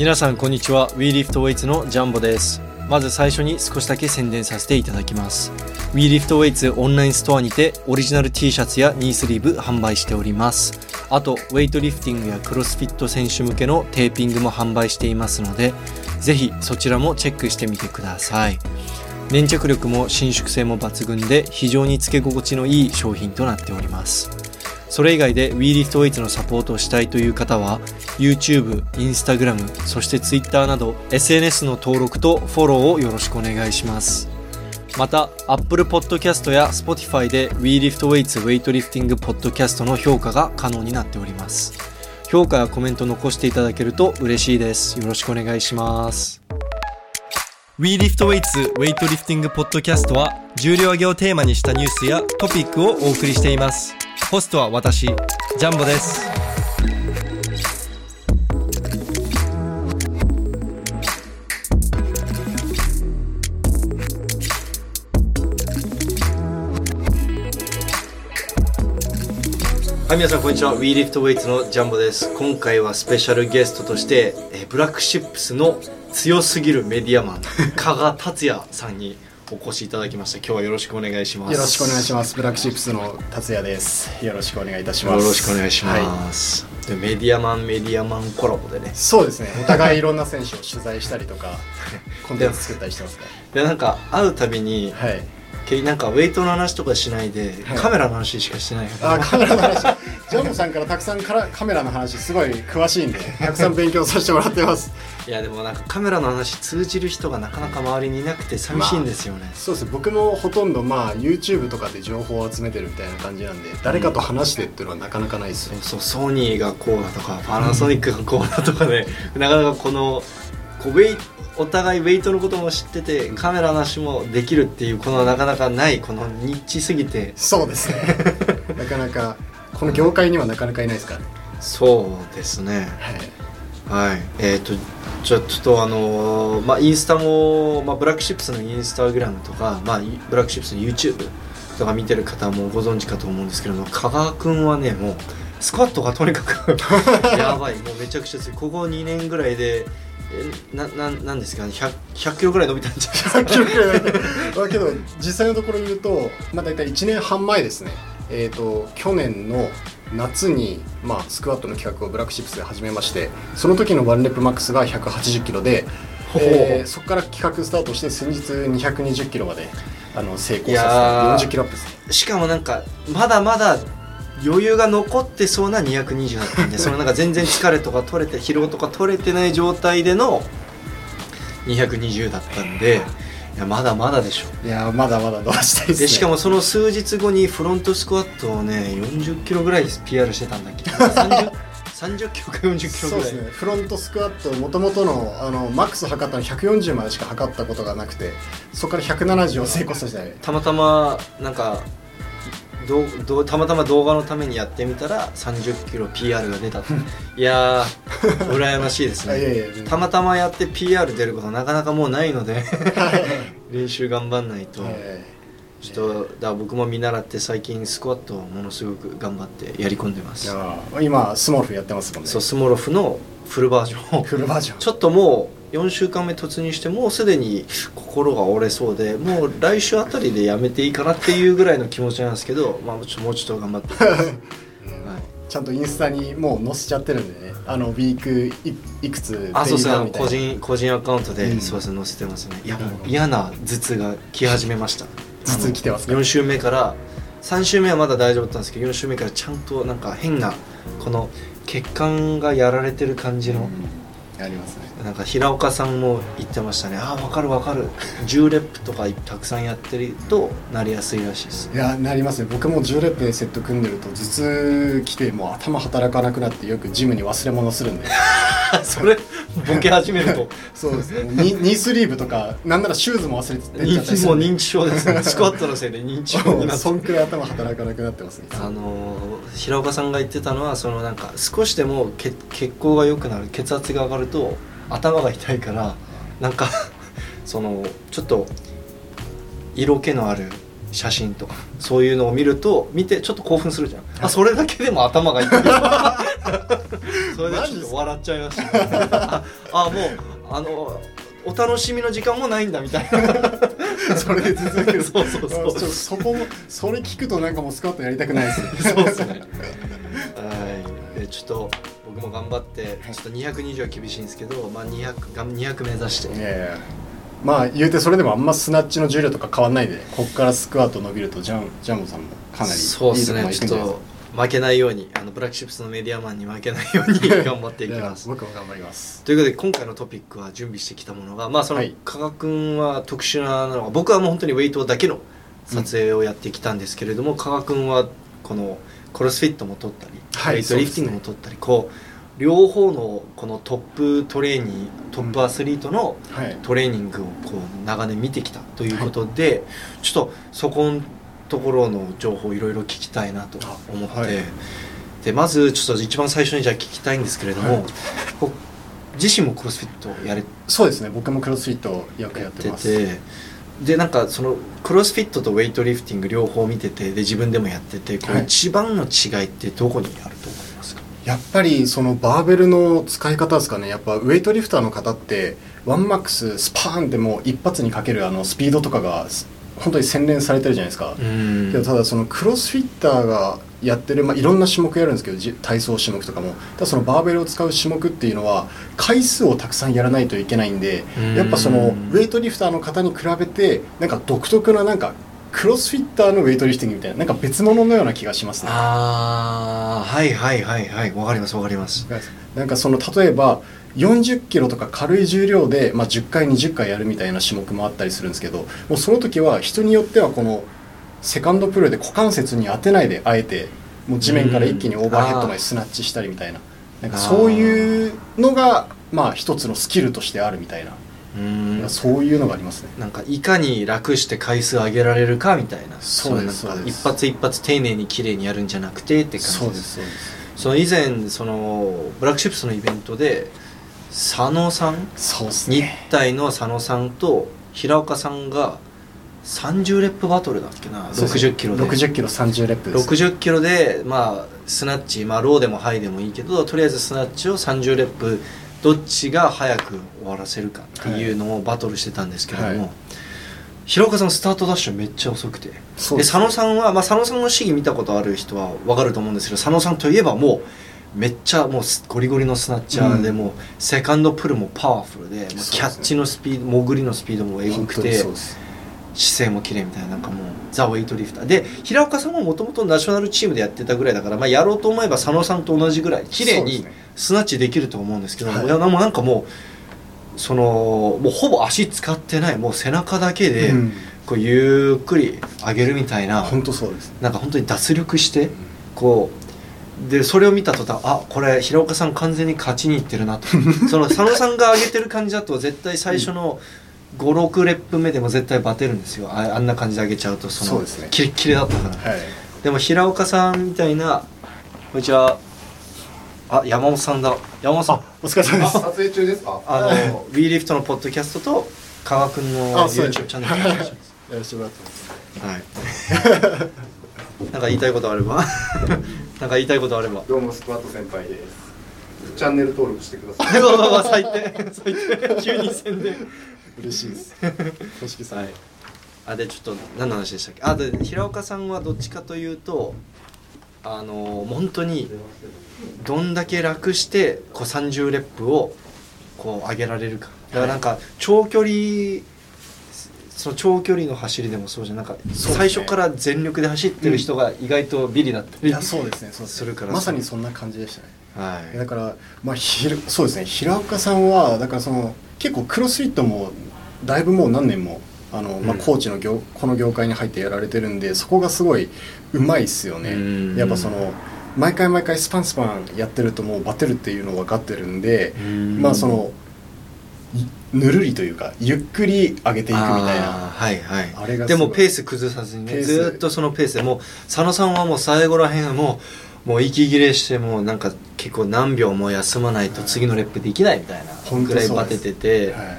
皆さんこんにちは。WeLiftWeights のジャンボです。まず最初に少しだけ宣伝させていただきます。WeLiftWeights オンラインストアにてオリジナル T シャツやニースリーブ販売しております。あとウェイトリフティングやクロスフィット選手向けのテーピングも販売していますのでぜひそちらもチェックしてみてください。粘着力も伸縮性も抜群で非常につけ心地のいい商品となっております。それ以外で WeLiftWeights のサポートをしたいという方は YouTube、Instagram、そして Twitter など SNS の登録とフォローをよろしくお願いします。また Apple Podcast や Spotify で WeLiftWeights ウェイトリフティングポッドキャストの評価が可能になっております。評価やコメント残していただけると嬉しいです。よろしくお願いします。WeLiftWeights ウェイトリフティングポッドキャストは重量挙げをテーマにしたニュースやトピックをお送りしています。ホストは私ジャンボです。はい皆さんこんにちは。WeLiftWeights のジャンボです。今回はスペシャルゲストとしてえブラックシップスの強すぎるメディアマン加賀達也さんにお越しいただきました今日はよろしくお願いします。よろしくお願いします。ブラックシップスの達也です。よろしくお願いいたします。よろしくお願いします、でメディアマンメディアマンコラボでね。そうですね。お互いいろんな選手を取材したりとかコンテンツ作ったりしてますか でなんか会うたびにらはいけなんかウェイトの話とかしないで、はい。カメラの話しかしてないあカメラの話。ジャンボさんからたくさんからカメラの話すごい詳しいんでたくさん勉強させてもらってます。いやでもなんかカメラの話通じる人がなかなか周りにいなくて寂しいんですよね、そうです。ね僕もほとんどまあ YouTube とかで情報を集めてるみたいな感じなんで誰かと話してっていうのはなかなかないですよそうそうソニーがこうだとかパナソニックがこうだとかで、なかなかこのこうウェイお互いウェイトのことも知っててカメラの話もできるっていうこのなかなかないこのニッチすぎて。そうですね。なかなかこの業界にはなかなかいないですか？らねそうですね。はい。はい。えっ、とちょちょっとあのーまあインスタも、まあ、ブラックシップスのインスタグラムとか、まあ、ブラックシップスの YouTube とか見てる方もご存知かと思うんですけれども加賀君はねもうスクワットがとにかく やばい。もうめちゃくちゃ強い。ここ2年ぐらいでえなななんですか？ね 100, 100キロぐらい伸びたんじゃないですか？100キロくらいだけどだけど実際のところ言うと、まあ、大体1年半前ですね。えー、と去年の夏に、まあ、スクワットの企画をブラックシップスで始めましてその時のワンレップマックスが180キロで、ほほえーそこから企画スタートして先日220キロまであの成功させて40キロアップですね。しかもなんかまだまだ余裕が残ってそうな220だったんで そのなんか全然疲れとか取れて疲労とか取れてない状態での220だったんでいやまだまだでしょ。いやーまだまだ伸ばしたいですね。でしかもその数日後にフロントスクワットをね40キロぐらい PR してたんだっけ。30, 30キロか40キロそうぐらい。ですね。フロントスクワットもともとのあのマックス測ったの140までしか測ったことがなくてそこから170を成功させてたまたまなんかどうどうたまたま動画のためにやってみたら30キロ PR が出たって いやー羨ましいですあ いやいやたまたまやって PR 出ることなかなかもうないので 練習頑張んないと、えちょっとだ僕も見習って最近スクワットをものすごく頑張ってやり込んでます。今スモールフやってますもんね。そうスモロフのフルバージョン。をフルバージョン。ちょっともう4週間目突入してもうすでに心が折れそうでもう来週あたりでやめていいかなっていうぐらいの気持ちなんですけど、まあ、ちょもうちょっと頑張って、はい、ちゃんとインスタにもう載せちゃってるんでね。あのウィークいいくつあそうです。ねあのみたいな。個人個人アカウントで、うん。そうですね載せてますね。いやもう嫌な頭痛が来始めました。頭痛来てますか？4週目から3週目はまだ大丈夫だったんですけど4週目からちゃんとなんか変なこの血管がやられてる感じの、ありますねなんか平岡さんも言ってましたね。ああ分かる分かる。10レップとかたくさんやってるとなりやすいらしいです。いやなりますね。僕も10レップでセット組んでると頭痛来てもう頭働かなくなってよくジムに忘れ物するんで。それボケ始めると。そうですね。ニニースリーブとかなんならシューズも忘れて出ちゃっもう認知症ですね。スクワットのせいで認知症になって。そんくらい頭働かなくなってますね。あのー平岡さんが言ってたのはそのなんか少しでも血血行が良くなる血圧が上がると頭が痛いからなんかそのちょっと色気のある写真とかそういうのを見ると見てちょっと興奮するじゃん、あそれだけでも頭が痛い。それでちょっと笑っちゃいました、あああもうあのお楽しみの時間もないんだみたいな。それで続けるそうそうそう。そこもそれ聞くとなんかもうスクワットやりたくないですね。そうですね。はい。でちょっと僕も頑張ってちょっと220は厳しいんですけど、まあ、200, が200目指して。いやいや。まあ言うてそれでもあんまスナッチの重量とか変わんないで。こっからスクワット伸びるとジャンジャンボさんもかなりいいそうですねちょっと負けないようにあのブラックシップスのメディアマンに負けないように頑張っていきます。や僕も頑張ります。ということで今回のトピックは準備してきたものがまあそのはい。加賀君は特殊なのが僕はもう本当にウェイトだけの撮影をやってきたんですけれども、加賀君はこのクロスフィットも撮ったり、はいウェイトリフティングも撮ったり、こう両方のこのトップトレーニングトップアスリートのはい。トレーニングをこう長年見てきたということで、ちょっとそこのところの情報をいろいろ聞きたいなと思って、はい。でまずちょっと一番最初にじゃあ聞きたいんですけれども、自身もクロスフィットやれそうですね。僕もクロスフィットよくややってます。てでなんかそのクロスフィットとウェイトリフティング両方見ててで自分でもやっててこうはい。一番の違いってどこにあると思います？か、やっぱりそのバーベルの使い方ですかね。やっぱウェイトリフターの方ってワンマックススパーンってもう一発にかけるあのスピードとかがす本当に洗練されてるじゃないですか、うん。けどただそのクロスフィッターがやってる、まあ、いろんな種目やるんですけどじ体操種目とかも。ただそのバーベルを使う種目っていうのは回数をたくさんやらないといけないんでうん。やっぱそのウェイトリフターの方に比べてなんか独特ななんかクロスフィッターのウェイトリフティングみたいななんか別物のような気がしますね。ああはいはいはいはい。わかりますわかります。なんかその例えば40キロとか軽い重量で、まあ、10回20回やるみたいな種目もあったりするんですけどもうその時は人によってはこのセカンドプルで股関節に当てないであえてもう地面から一気にオーバーヘッドまでスナッチしたりみたいな。なんかそういうのがまあ一つのスキルとしてあるみたいな。うん。そういうのがありますね。なんかいかに楽して回数上げられるかみたいな。そうですそうです。一発一発丁寧に綺麗にやるんじゃなくてって感じそうですそうです。その以前そのブラックシップスのイベントで佐野さん？そうです日ね体の佐野さんと平岡さんが30レップバトルだっけな？60キロで。60キロ30レップです。60キロでまあスナッチまあローでもハイでもいいけどとりあえずスナッチを30レップどっちが早く終わらせるかっていうのをバトルしてたんですけれども、はい。平岡さんスタートダッシュめっちゃ遅くて。で佐野さんは、まあ、佐野さんの試技見たことある人は分かると思うんですけど佐野さんといえばもうめっちゃもうすゴリゴリのスナッチャーで、うん。もうセカンドプルもパワフルでキャッチのスピード潜りのスピードもエグ本当にくてそうです姿勢も綺麗みたいななんかもうザ・ウェイトリフター。で平岡さんももともとナショナルチームでやってたぐらいだから、まあ、やろうと思えば佐野さんと同じぐらい綺麗にスナッチできると思うんですけど、はい。いやなんかもうそのもうほぼ足使ってないもう背中だけで、うん。こうゆっくり上げるみたいな本当そうです。なんか本当に脱力してこうでそれを見た途端あこれ平岡さん完全に勝ちにいってるなと。その佐野さんが上げてる感じだと絶対最初の56レップ目でも絶対バテるんですよ。ああんな感じで上げちゃうとそのそうですね。キレッキレだったから。はい。でも平岡さんみたいなこんにちは。あ山本さんだ。山本さん。お疲れ様です。撮影中ですか？あの WeLift のポッドキャストと加賀君のあそうです。YouTube チャンネル。お願い。しますやらせてもらってます。はい。なんか言いたいことあれば。なんか言いたいことあれば。どうもスクワット先輩です。チャンネル登録してくださ うわうわうわ最低。最低。急に宣伝嬉しいです。公式さん、はいあでちょっと何の話でしたっけ？あで平岡さんはどっちかというとあの本当にどんだけ楽してこう30レップをこう上げられるか。だからなんか長距離その長距離の走りでもそうじゃん。なんか最初から全力で走ってる人が意外とビリだったりいやそうですね。そうするから。まさにそんな感じでしたね。はい。だからまあひるそうですね。平岡さんはだからその結構クロスフィットもだいぶもう何年もあの、まあ、うんコーチの業この業界に入ってやられてるんでそこがすごいうまいっすよね。うん。やっぱその毎回毎回スパンスパンやってるともうバテるっていうの分かってるんでまあそのいぬるりというかゆっくり上げていくみたいな。はいはい。あれがでもペース崩さずにねずーっとそのペースでもう佐野さんはもう最後らへんはもうもう息切れしてもうなんか結構何秒も休まないと次のレップできないみたいなぐらいバテてて、はい。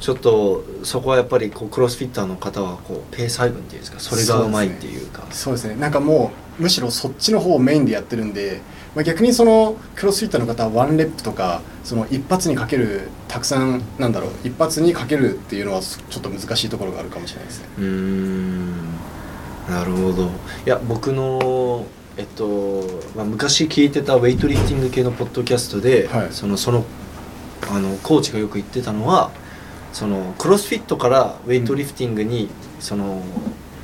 ちょっとそこはやっぱりこうクロスフィッターの方はこうペース配分っていうんですか？それがうまいっていうか。そうですね。なんかもうむしろそっちの方をメインでやってるんで、まあ、逆にそのクロスフィッターの方はワンレップとかその一発にかけるたくさんなんだろう。一発にかけるっていうのはちょっと難しいところがあるかもしれないですね。うーん。なるほど。いや僕のえっと、まあ、昔聞いてたウェイトリフティング系のポッドキャストで、はい。そのそのあのコーチがよく言ってたのはそのクロスフィットからウェイトリフティングに、その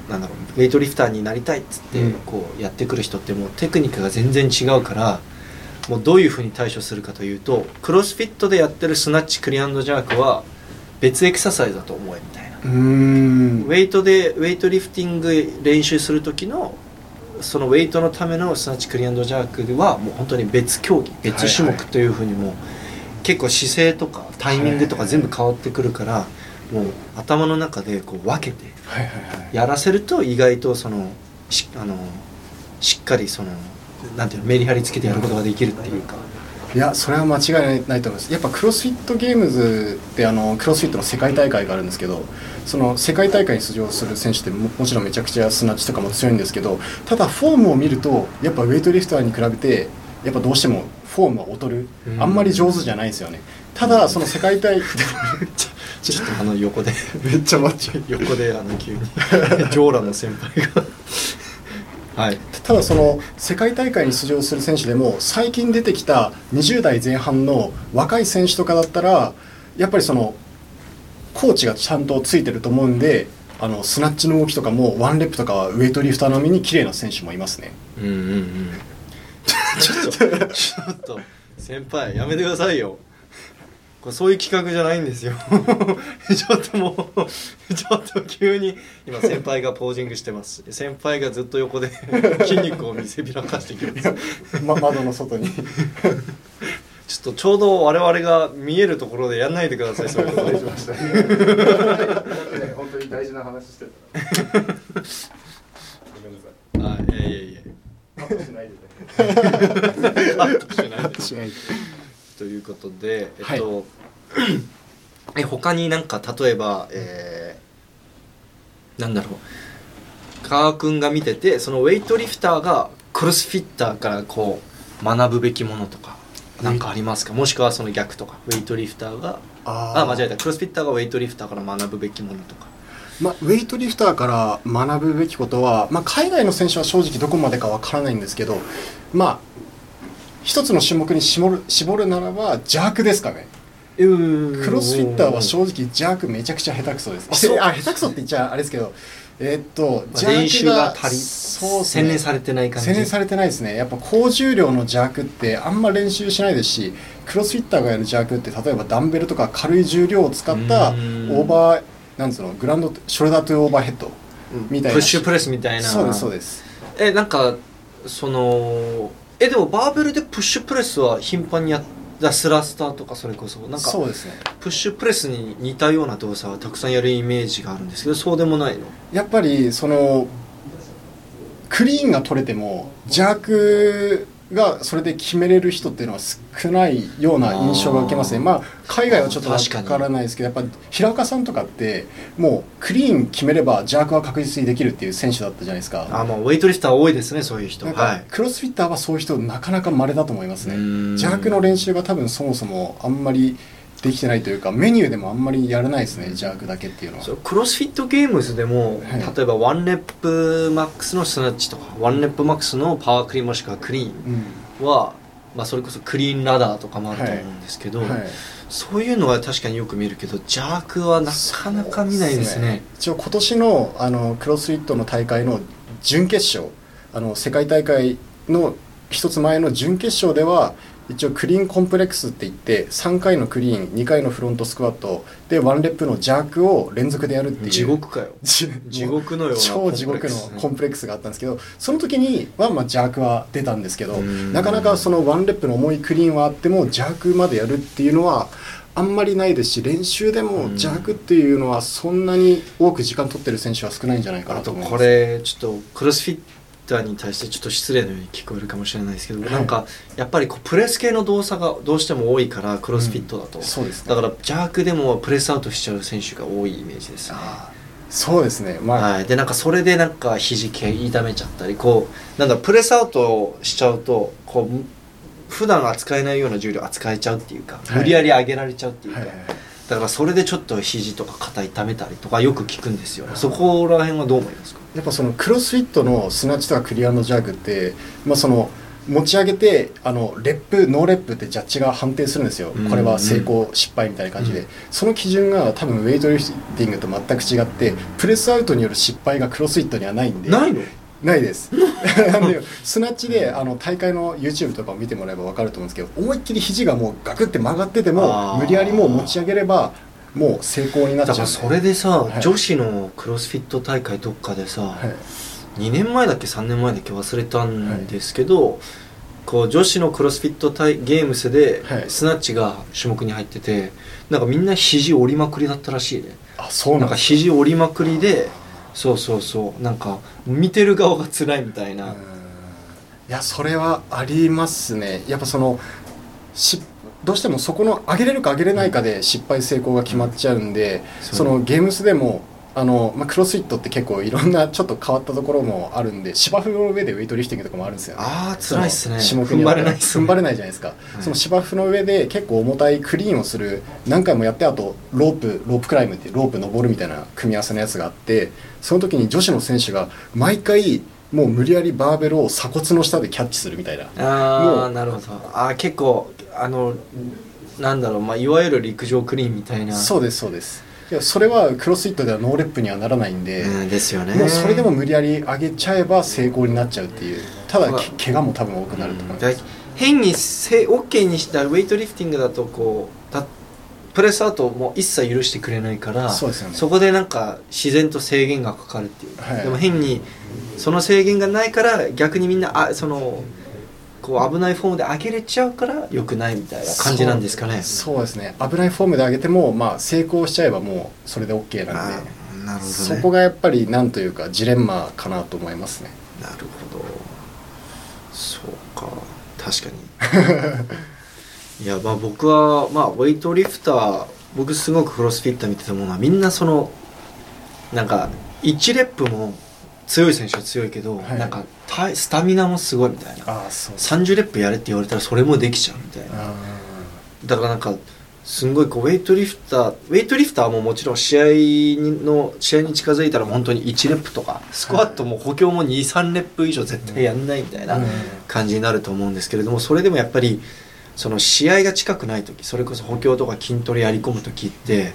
なんだろうウェイトリフターになりたいっつって、うん。こうやってくる人ってもうテクニックが全然違うからもうどういうふうに対処するかというとクロスフィットでやってるスナッチクリアンドジャークは別エクササイズだと思えみたいな。ウェイトでウェイトリフティング練習する時のそのウェイトのためのスナッチクリアンドジャークではもう本当に別競技別種目というふうにもう結構姿勢とかタイミングとか全部変わってくるからもう頭の中でこう分けてやらせると意外とそのしあのしっかりそのなんていうのメリハリつけてやることができるっていうか。いやそれは間違いないと思います。やっぱクロスフィットゲームズってあのクロスフィットの世界大会があるんですけどその世界大会に出場する選手ってももちろんめちゃくちゃスナッチとかも強いんですけどただフォームを見るとやっぱウェイトリフターに比べてやっぱどうしてもフォームは劣る。うん。あんまり上手じゃないんですよね。ただその世界大ちょっとあの横で。めっちゃ待っちゃう横であの急に。ジョーラの先輩がはい。ただその世界大会に出場する選手でも最近出てきた20代前半の若い選手とかだったらやっぱりそのコーチがちゃんとついてると思うんであのスナッチの動きとかもワンレップとかはウェイトリフター並みに綺麗な選手もいますね。うんうんうん。ちょっとちょっと先輩やめてくださいよこれそういう企画じゃないんですよ ちょっともうちょっと急に今先輩がポージングしてます先輩がずっと横で 筋肉を見せびらかしてきますま、窓の外に ちょっとちょうど我々が見えるところでやんないでくださいそういうことました。本当に大事な話してたら。ごめんなさい。あいやいやいやカットしないでね。カットしないでしないということでえっと、え他になんか例えば、えーなんだろう。川君が見ててそのウェイトリフターがクロスフィッターからこう学ぶべきものとかなんかありますか？もしくはその逆とか。ウェイトリフターがああ間違えた。クロスフィッターがウェイトリフターから学ぶべきものとか。まあ、ウェイトリフターから学ぶべきことは、まあ、海外の選手は正直どこまでかわからないんですけど、まあ、一つの種目に絞る絞るならば邪悪ですかね。ククロスフィッターは正直邪悪めちゃくちゃ下手くそです。あ下手くそって言っちゃあれですけどえーっとまあ練習が足りそうですね。洗練されてない感じ。洗練されてないですね。やっぱ高重量の邪悪ってあんま練習しないですしクロスフィッターがやる邪悪って例えばダンベルとか軽い重量を使ったオうん。ーバーなんつうのグランドショルダートゥオーバーヘッドみたいな。プッシュプレスみたいな。そうですそうです。えなんかそのえでもバーベルでプッシュプレスは頻繁にやったスラスターとかそれこそなんかそうですね。プッシュプレスに似たような動作はたくさんやるイメージがあるんですけどそうでもないの？やっぱりそのクリーンが取れても邪悪がそれで決めれる人っていうのは少ないような印象が受けますね。まあ海外はちょっとわ確からないですけどやっぱ平岡さんとかってもうクリーン決めればジャークは確実にできるっていう選手だったじゃないですか。あまあウェイトリフター多いですねそういう人。はい。かクロスフィッターはそういう人なかなか稀だと思いますね。ジャークの練習が多分そもそもあんまりできてないというかメニューでもあんまりやらないですねジャークだけっていうのは。そうクロスフィットゲームズでも、はい。例えばワンレップマックスのスナッチとかワンレップマックスのパワークリーンもしくはクリーうん。ンは、まあ、それこそクリーンラダーとかもあると思うんですけど、はい。そういうのは確かによく見るけどジャークはなかなか見ないですね。一応今年のあのクロスフィットの大会の準決勝あの世界大会の一つ前の準決勝では一応クリーンコンプレックスって言って3回のクリーン2回のフロントスクワットでワンレップのジャークを連続でやるっていう。地獄かよ。じ地獄のような超地獄のコンプレックスがあったんですけどその時にはまあジャークは出たんですけどうん。なかなかそのワンレップの重いクリーンはあってもジャークまでやるっていうのはあんまりないですし練習でもジャークっていうのはそんなに多く時間取ってる選手は少ないんじゃないかなと思います。これちょっとクロスフィッターに対してちょっと失礼のように聞こえるかもしれないですけど、はい。なんかやっぱりこうプレス系の動作がどうしても多いからクロスフィットだと、そうですね。だから邪悪でもプレスアウトしちゃう選手が多いイメージですね。そうですね。まあ、はい、でなんかそれでなんか肘系痛めちゃったりこうなんだプレスアウトしちゃうとこう普段扱えないような重量扱えちゃうっていうか、はい。無理やり上げられちゃうっていうか、はいはいはいだからそれでちょっと肘とか肩痛めたりとかよく聞くんですよね。そこら辺はどう思いますか？やっぱそのクロスフィットのスナッチとかクリアジャークって、まあ、その持ち上げてあのレップノーレップってジャッジが判定するんですよ、うん。これは成功失敗みたいな感じで、うん。その基準が多分ウェイトリフティングと全く違ってプレスアウトによる失敗がクロスフィットにはないんで。ないの？ないです。スナッチであの大会の YouTube とかを見てもらえば分かると思うんですけど思いっきり肘がもうガクって曲がっててあもー。無理やりもう持ち上げればもう成功になっちゃう。だからそれでさ、はい。女子のクロスフィット大会どっかでさ、はい。2年前だっけ？3年前だっけ？忘れたんですけど、こう女子のクロスフィット対ゲームスではい。スナッチが種目に入っててなんかみんな肘折りまくりだったらしいね。あそうなんんです肘折りまくりでそうそうそう。なんか見てる側が辛いみたいな、うん。いやそれはありますね。やっぱそのしどうしてもそこの上げれるか上げれないかで失敗成功が決まっちゃうんで、そうそのゲームスでもあの、まあ、クロスフィットって結構いろんな ちょっと変わったところもあるんで芝生の上でウェイトリフティングとかもあるんですよね。ああ辛いっすね。種目に踏ん張れないっすね。踏ん張れないじゃないですか、い。その芝生の上で結構重たいクリーンをする何回もやってあとロープロープクライムってロープ登るみたいな組み合わせのやつがあってその時に女子の選手が毎回もう無理やりバーベルを鎖骨の下でキャッチするみたいな。ああなるほど。あー結構あのなんだろう、まあ、いわゆる陸上クリーンみたいな。そうですそうですいやそれはクロスフィットではノーレップにはならないんで、うんですよね。もうそれでも無理やり上げちゃえば成功になっちゃうっていうただまあけ怪我も多分多くなると思います、だ変にせ OK にしたウェイトリフティングだとこうたプレスアウトも一切許してくれないからそうですよね。こでなんか自然と制限がかかるっていう、はい。でも変にその制限がないから逆にみんなあそのこう危ないフォームで上げれちゃうから良くないみたいな感じなんですかね。そうですね。危ないフォームで上げても、まあ、成功しちゃえばもうそれで OK なんで。なるほどね。そこがやっぱりなんというかジレンマかなと思いますね。なるほど。そうか。確かに。いやまあ僕はまあウェイトリフター僕すごくクロスフィッター見てて思うのはみんなそのなんか1レップも強い選手は強いけど、はい。なんか体スタミナもすごいみたいな。ああそう。30レップやれって言われたらそれもできちゃうみたいな。あだからなんかすんごいこうウェイトリフターウェイトリフターももちろん試合にの試合に近づいたら本当に1レップとかスクワットも補強も23レップ以上絶対やんないみたいなうん感じになると思うんですけれどもそれでもやっぱりその試合が近くない時それこそ補強とか筋トレやり込む時って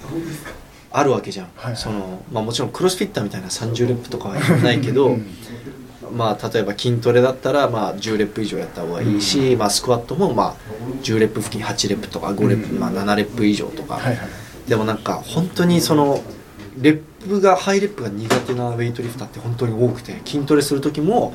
あるわけじゃん、はいはい。そのまあ、もちろんクロスフィッターみたいな30レップとかはやらないけど、うん。まあ、例えば筋トレだったらまあ10レップ以上やった方がいいし、まあ、スクワットもまあ10レップ付近8レップとか5レップ、うんまあ、7レップ以上とか、はいはい。でもなんか本当にそのレップがハイレップが苦手なウェイトリフターって本当に多くて筋トレする時も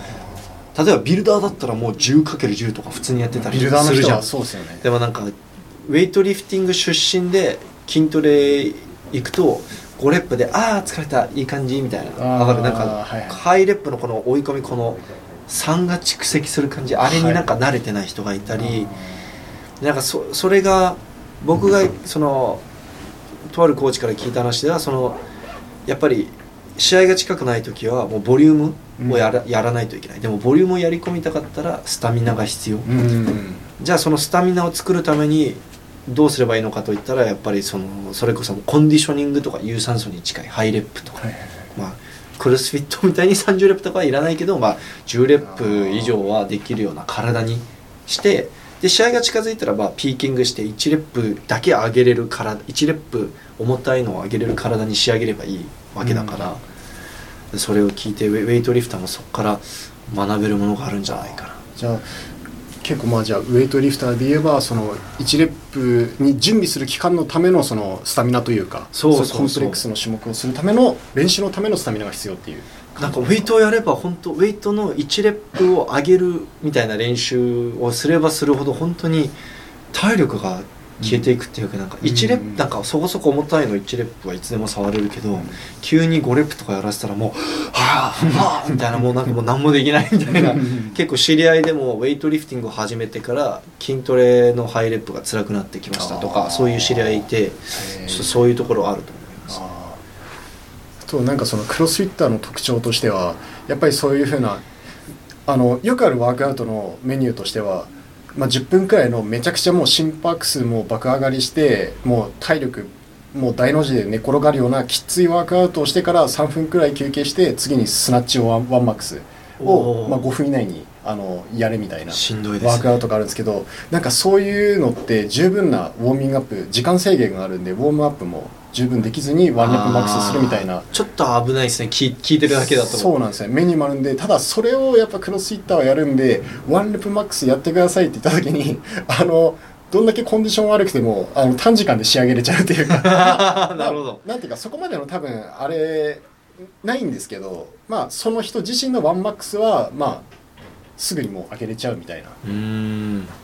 例えばビルダーだったらもう 10×10 とか普通にやってたりするじゃん。の人はそうですよね。でもなんかウェイトリフティング出身で筋トレ行くと5レップでああ疲れたいい感じみたいな。あーわかる。なんか、はいはい。ハイレップのこの追い込みこの酸が蓄積する感じあれになんか慣れてない人がいたり、なんかそそれが僕がそのとあるコーチから聞いた話ではそのやっぱり試合が近くない時はもうボリュームをやら,、やらないといけない。でもボリュームをやり込みたかったらスタミナが必要、うん。じゃあそのスタミナを作るためにどうすればいいのかといったらやっぱりそのそれこそコンディショニングとか有酸素に近いハイレップとか、はいはいはい。まあ、クロスフィットみたいに30レップとかはいらないけど、まあ、10レップ以上はできるような体にしてで試合が近づいたらまあピーキングして1レップだけ上げれる体1レップ重たいのを上げれる体に仕上げればいいわけだから、でそれを聞いてウェウェイトリフターもそこから学べるものがあるんじゃないかな。じゃあ結構まあじゃあウェイトリフターで言えばその1レップに準備する期間のためのそのスタミナというかそうそうそう。いコンプレックスの種目をするための練習のためのスタミナが必要っていう。なんかウェイトをやれば本当ウェイトの1レップを上げるみたいな練習をすればするほど本当に体力が消えていくっていうかなんか1レッうん。プなんかそこそこ重たいの1レップはいつでも触れるけど急に5レップとかやらせたらもう「はあはあ」みたいなもうなんかもう 何もできないみたいな。結構知り合いでもウェイトリフティングを始めてから筋トレのハイレップが辛くなってきましたとかそういう知り合いいてちょっとそういうところあると思います。となんかそのクロスフィッターの特徴としてはやっぱりそういうふうなあのよくあるワークアウトのメニューとしては、まあ、10分くらいのめちゃくちゃもう心拍数も爆上がりしてもう体力もう大の字で寝転がるようなきついワークアウトをしてから3分くらい休憩して次にスナッチをワンマックスを、まあ、5分以内にあのやれみたいなしんどいですワークアウトがあるんですけどなんかそういうのって十分なウォーミングアップ時間制限があるんでウォームアップも十分できずにワンレップマックスするみたいなちょっと危ないですね。聞聞いてるだけだと。そうなんですね。メニューもあるんでただそれをやっぱクロスフィッターはやるんでワンレップマックスやってくださいって言った時に あのどんだけコンディション悪くてもあの短時間で仕上げれちゃうっていうか。なるほど。なんていうかそこまでの多分あれないんですけどまあその人自身のワンマックスはまあすぐにもう開けれちゃうみたいな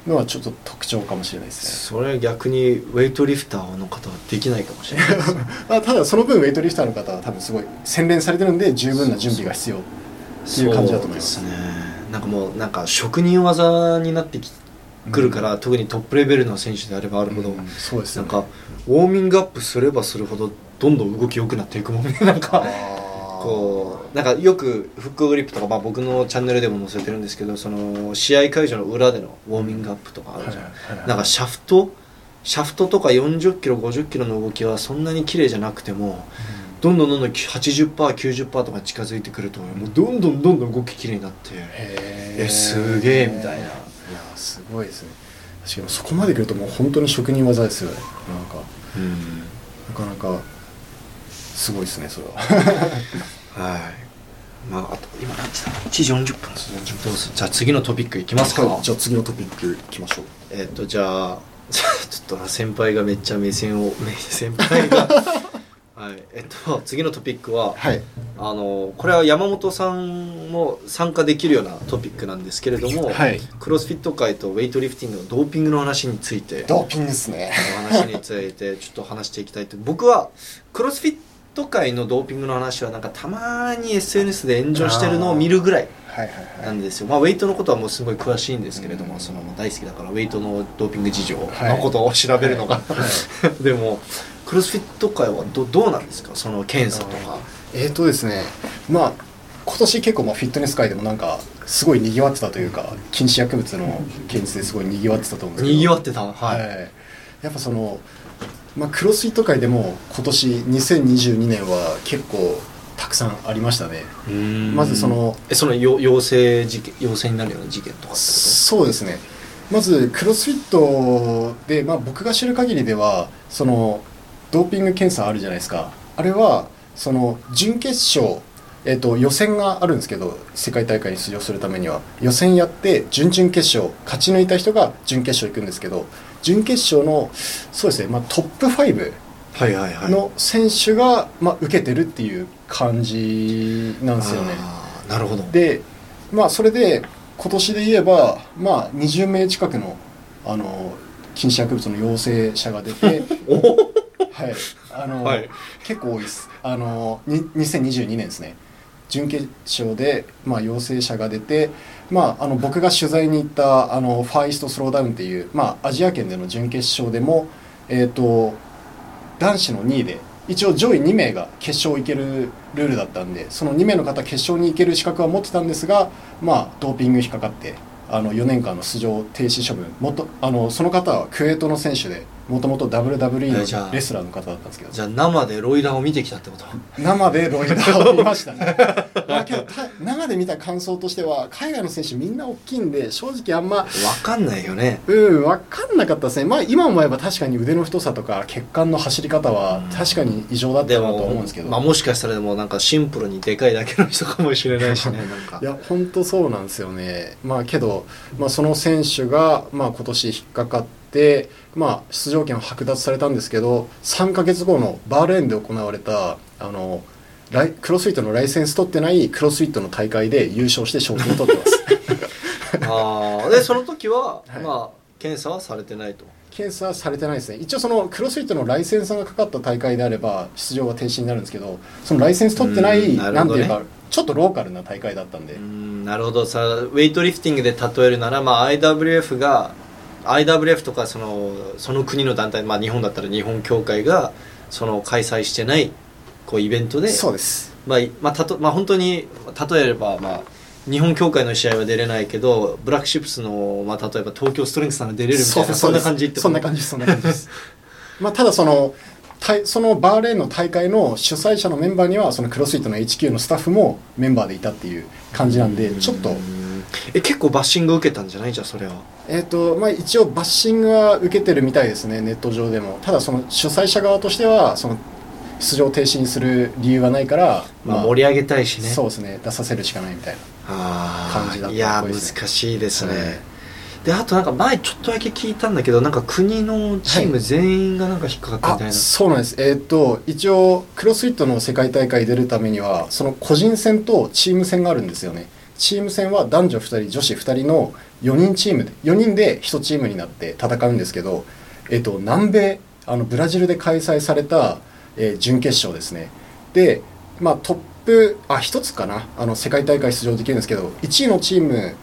のはちょっと特徴かもしれないですね。それ逆にウェイトリフターの方はできないかもしれないですね。まあ、ただその分ウェイトリフターの方は多分すごい洗練されてるんで十分な準備が必要っていう感じだと思います。ね。なんかもうなんか職人技になってきくるから、特にトップレベルの選手であればあるほど、うんそうですね。なんかウォーミングアップすればするほどどんどん動き良くなっていくもんね。なんかこうなんかよくフックグリップとか、まあ、僕のチャンネルでも載せてるんですけどその試合会場の裏でのウォーミングアップとかあるじゃん、はいはいはい。なんかシャフト？シャフトとか40キロ50キロの動きはそんなに綺麗じゃなくてもどんどんどんどん 80%90% とか近づいてくるともうどんどんどんどん動き綺麗になってへえすげえみたいな。いやすごいですね。確かにそこまで来るともう本当に職人技ですよね。なんか。うん。なかなかすごいですねそれは。はい。まああと今何時だ？1時40分。でうぞじゃあ次のトピックいきますか、はい。じゃあ次のトピックいきましょう。えっとじゃあ ちょっとな先輩がめっちゃ目線をめ 先輩が。はい。えっと次のトピックははい。あのこれは山本さんも参加できるようなトピックなんですけれども、はい。クロスフィット界とウェイトリフティングのドーピングの話について。ドーピングですね。お話についてちょっと話していきたいと。僕はクロスフィット界のドーピングの話はなんかたまに SNS で炎上してるのを見るぐらいないんですよ、まあ、ウェイトのことはもうすごい詳しいんですけれども、うん。その大好きだからウェイトのドーピング事情はい。のことを調べるのが、は でもクロスフィット界はどどうなんですか？その検査とか。えーとですね。まあ今年結構まあフィットネス界でもなんかすごい賑わってたというか禁止薬物の検出ですごい賑わってたと思うんですけど。にぎわってた？は、はいい、やっぱその、まあ、クロスフィット界でも今年2022年は結構たくさんありましたね。まずそのえそのよ陽性事件陽性になるような事件とか？そうですね。まずクロスフィットで、まあ、僕が知る限りではそのドーピング検査あるじゃないですか。あれはその準決勝、えっと予選があるんですけど世界大会に出場するためには。予選やって準々決勝勝ち抜いた人が準決勝行くんですけど準決勝のそうですね、まあ、トップ5とはいはいはい。の選手が、まあ、受けてるっていう感じなんですよね。なるほど。でまあそれで今年で言えばまあ20名近くのあの禁止薬物の陽性者が出て おはい。あの、はい。結構多いです。あのに2022年ですね。準決勝で、まあ、陽性者が出て、まあ、あの僕が取材に行ったあのファーイーストスローダウンっていう、まあ、アジア圏での準決勝でも、えー、と男子の2位で一応上位2名が決勝行けるルールだったんでその2名の方決勝に行ける資格は持ってたんですが、まあ、ドーピング引っかかってあの4年間の出場停止処分もとあのその方はクウェートの選手でもともと WWE のレスラーの方だったんですけど。じゃあ生でロイダーを見てきたってこと？生でロイダーを見ましたね。まあけどた生で見た感想としては海外の選手みんな大きいんで正直あんまわかんないよね。うん分かんなかったですね。まあ今思えば確かに腕の太さとか血管の走り方は確かに異常だったと思うんもですけど。まあ、もしかしたらでもなんかシンプルにでかいだけの人かもしれないしね いや本当そうなんですよね。まあけど、まあ、その選手が、まあ、今年引っかかって、まあ、出場権を剥奪されたんですけど3か月後のバーレーンで行われたあのライクロスフィットのライセンス取ってないクロスフィットの大会で優勝して賞金取ってます。ああでその時は、はい。まあ検査はされてないと。検査されてないですね。一応そのクロスフィットのライセンスがかかった大会であれば出場は停止になるんですけどそのライセンス取ってない、うんなんていうかちょっとローカルな大会だったんで、うんなるほど。さウェイトリフティングで例えるなら、まあ、IWF が IWF とかそのその国の団体、まあ、日本だったら日本協会がその開催してないこうイベントでそうです。まあいまあたとまあ、本当に例えれば、まあ、日本協会の試合は出れないけどブラックシップスの、まあ、例えば東京ストレングスさんが出れるみたいなそんな感じってそんな感じですそんな感じです。まあただそのたいそのバーレーンの大会の主催者のメンバーにはそのクロスフィットの HQ のスタッフもメンバーでいたっていう感じなんでちょっとうんえ結構バッシング受けたんじゃない？じゃあそれは。えーとまあ、一応バッシングは受けてるみたいですねネット上でも。ただその主催者側としてはその出場停止にする理由はないから、まあ、盛り上げたいしね。そうですね出させるしかないみたいな感じだったいやっぽいですね。難しいですね、はい。であとなんか前ちょっとだけ聞いたんだけどなんか国のチーム全員がなんか引っかかったみたいあな、そうなんです。えっ、と一応クロスフィットの世界大会出るためにはその個人戦とチーム戦があるんですよねチーム戦は男女2人女子2人の4人チームで4人で1チームになって戦うんですけど、えっと南米あのブラジルで開催された、えー準決勝ですね。で、まあ、トップあ1つかなあの世界大会出場できるんですけど1位のチーム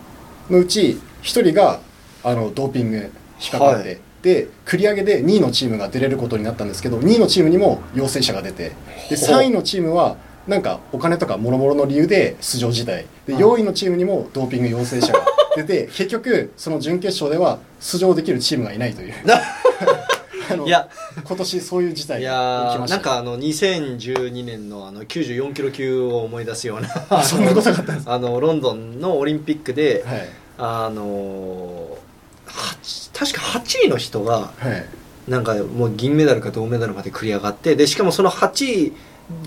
のうち1人があのドーピング引っかかって、はい。で繰り上げで2位のチームが出れることになったんですけど2位のチームにも陽性者が出てでほう。3位のチームはなんかお金とかもろもろの理由で出場辞退。でうん。4位のチームにもドーピング陽性者が出て 結局その準決勝では出場できるチームがいないという。あのいや今年そういう事態いが起きました。なんかあの2012年のあの94キロ級を思い出すような そんなことがあったんですあのロンドンのオリンピックで、はい。あの確か8位の人がはい。なんかもう銀メダルか銅メダルまで繰り上がってでしかもその8位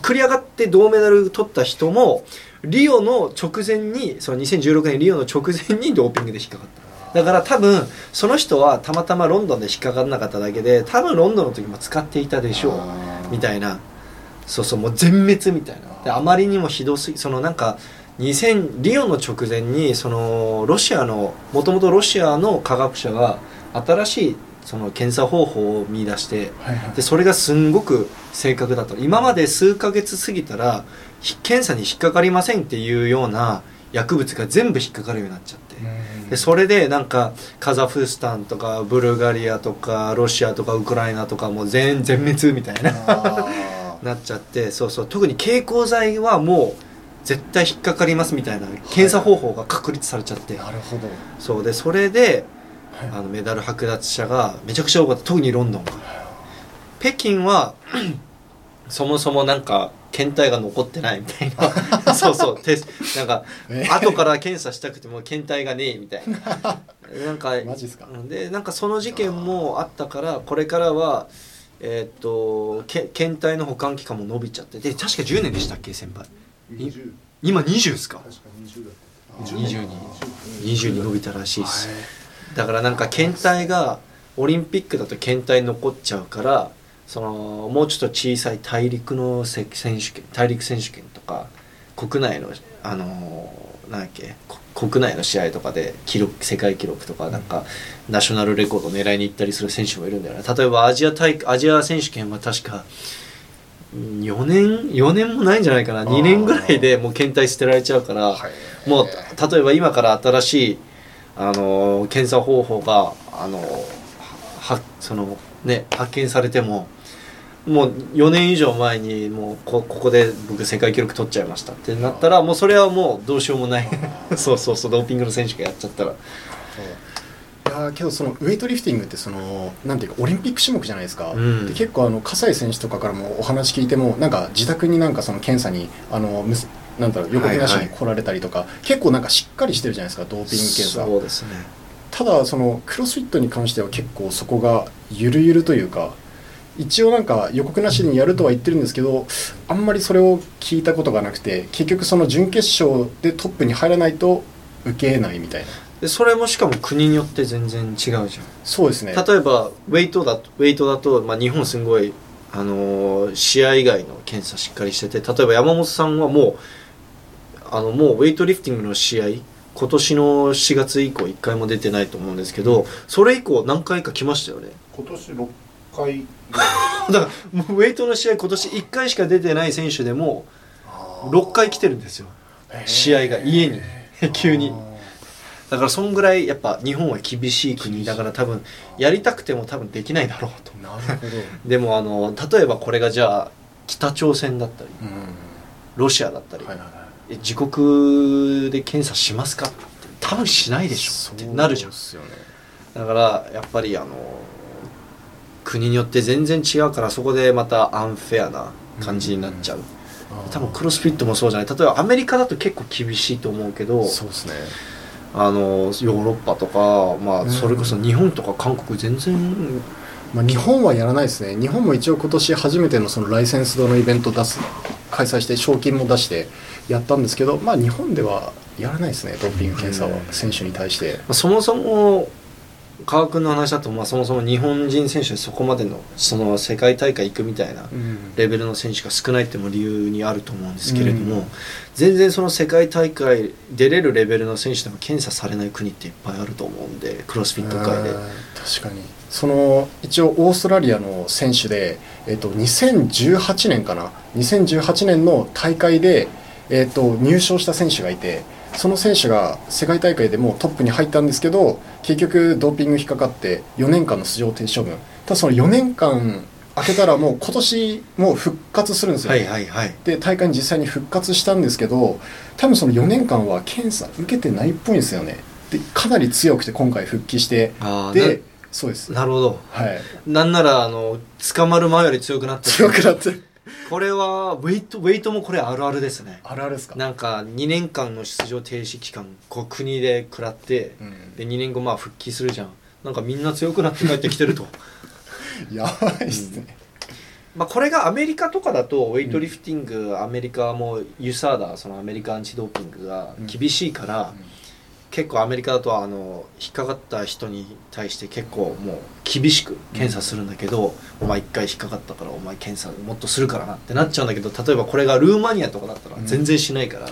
繰り上がって銅メダル取った人もリオの直前にその2016年リオの直前にドーピングで引っかかった。だから多分その人はたまたまロンドンで引っかからなかっただけで多分ロンドンの時も使っていたでしょう。みたいな。そうそうもう全滅みたいな。であまりにもひどすぎそのなんか2000リオの直前にそのロシアのもともとロシアの科学者が新しいその検査方法を見出してはいはい。でそれがすんごく正確だった。今まで数ヶ月過ぎたらひ検査に引っかかりませんっていうような薬物が全部引っかかるようになっちゃって。うん。でそれでなんかカザフスタンとかブルガリアとかロシアとかウクライナとかもう全全滅みたいな。なっちゃって。そうそう。特に経口剤はもう絶対引っかかりますみたいな検査方法が確立されちゃって、なるほど。そう。でそれではいあのメダル剥奪者がめちゃくちゃ多かった。特にロンドンが。北京はそもそもなんか検体が残ってないみたいな。そうそう。テスなんかえ？後から検査したくても検体がねえみたいな。なんかマジっすか？うん。でなんかその事件もあったからこれからはえーっとけ検体の保管期間も伸びちゃって。で確か10年でしたっけ先輩？20今20ですか？確か20だった。20に20に伸びたらしいです。はいだからなんか検体がオリンピックだと検体残っちゃうからそのもうちょっと小さい大陸のせ選手権大陸選手権とか国内のあのーなんだっけこ国内の試合とかで記録世界記録とかなんかナショナルレコード狙いに行ったりする選手もいるんだよね。例えばアジア大アジア選手権は確か4年4年もないんじゃないかな。2年ぐらいでもう検体捨てられちゃうから、はい。もう例えば今から新しいあの検査方法があのはそのね発見されてももう4年以上前にもうこここで僕世界記録取っちゃいましたってなったらもうそれはもうどうしようもない。そうそうそうドーピングの選手がやっちゃったら。いやーけどそのウェイトリフティングってそのなんていうかオリンピック種目じゃないですか、うん。で結構あの葛西選手とかからもお話聞いてもなんか自宅になんかその検査にあのなんだろう予告なしはいはいに来られたりとか、結構なんかしっかりしてるじゃないですかドーピング検査。そうですね。ただそのクロスフィットに関しては結構そこがゆるゆるというか一応なんか予告なしにやるとは言ってるんですけどあんまりそれを聞いたことがなくて結局その準決勝でトップに入らないと受けないみたいな。でそれもしかも国によって全然違うじゃん。そうですね。例えばウェイトだとウェイトだと、まあ、日本すごい、あのー試合以外の検査しっかりしてて例えば山本さんはもうあのもうウェイトリフティングの試合今年の4月以降1回も出てないと思うんですけどそれ以降何回か来ましたよね。今年6回。だからもうウェイトの試合今年1回しか出てない選手でも6回来てるんですよ。試合が家に。急に。だからそんぐらいやっぱ日本は厳しい国だから多分やりたくても多分できないだろうと。なるほど、でもあの例えばこれがじゃあ北朝鮮だったりうん。ロシアだったり、はいはい自国で検査しますか？って多分しないでしょってなるじゃん。ね。だからやっぱりあの国によって全然違うからそこでまたアンフェアな感じになっちゃう、多分クロスフィットもそうじゃない。例えばアメリカだと結構厳しいと思うけどそうですね。あのヨーロッパとか、まあ、うんそれこそ日本とか韓国全然まあ、日本はやらないですね。日本も一応今年初めてのそのライセンスドのイベント出す開催して賞金も出してやったんですけどまあ日本ではやらないですね。ドーピング検査は。うん。選手に対して。まあそもそも川君の話だと、まあ、そもそも日本人選手でそこまでのその世界大会行くみたいなレベルの選手が少ないっても理由にあると思うんですけれども、うん。全然その世界大会出れるレベルの選手でも検査されない国っていっぱいあると思うんでクロスフィット界で。うん確かに。その一応オーストラリアの選手で、えっと2018年かな？2018年の大会で、えっと入賞した選手がいてその選手が世界大会でもうトップに入ったんですけど結局ドーピング引っかかって4年間の出場停止処分。ただその4年間空けたらもう今年もう復活するんですよ、はいはいはい。で大会に実際に復活したんですけど多分その4年間は検査受けてないっぽいんですよね。でかなり強くて今回復帰して。でそうです。ななるほど。はい。なんならあの捕まる前より強くなってる。強くなってこれはウェイトウェイトもこれあるあるですね。あるあるですか？なんか2年間の出場停止期間こう国で食らってうん。で2年後まあ復帰するじゃん。なんかみんな強くなって帰ってきてると。やばいっすね、まあこれがアメリカとかだとウェイトリフティング、アメリカもユサーダそのアメリカアンチドーピングが厳しいから、結構アメリカだとあの引っかかった人に対して結構もう厳しく検査するんだけど、お前一回引っかかったからお前検査もっとするからなってなっちゃうんだけど例えばこれがルーマニアとかだったら全然しないから、あ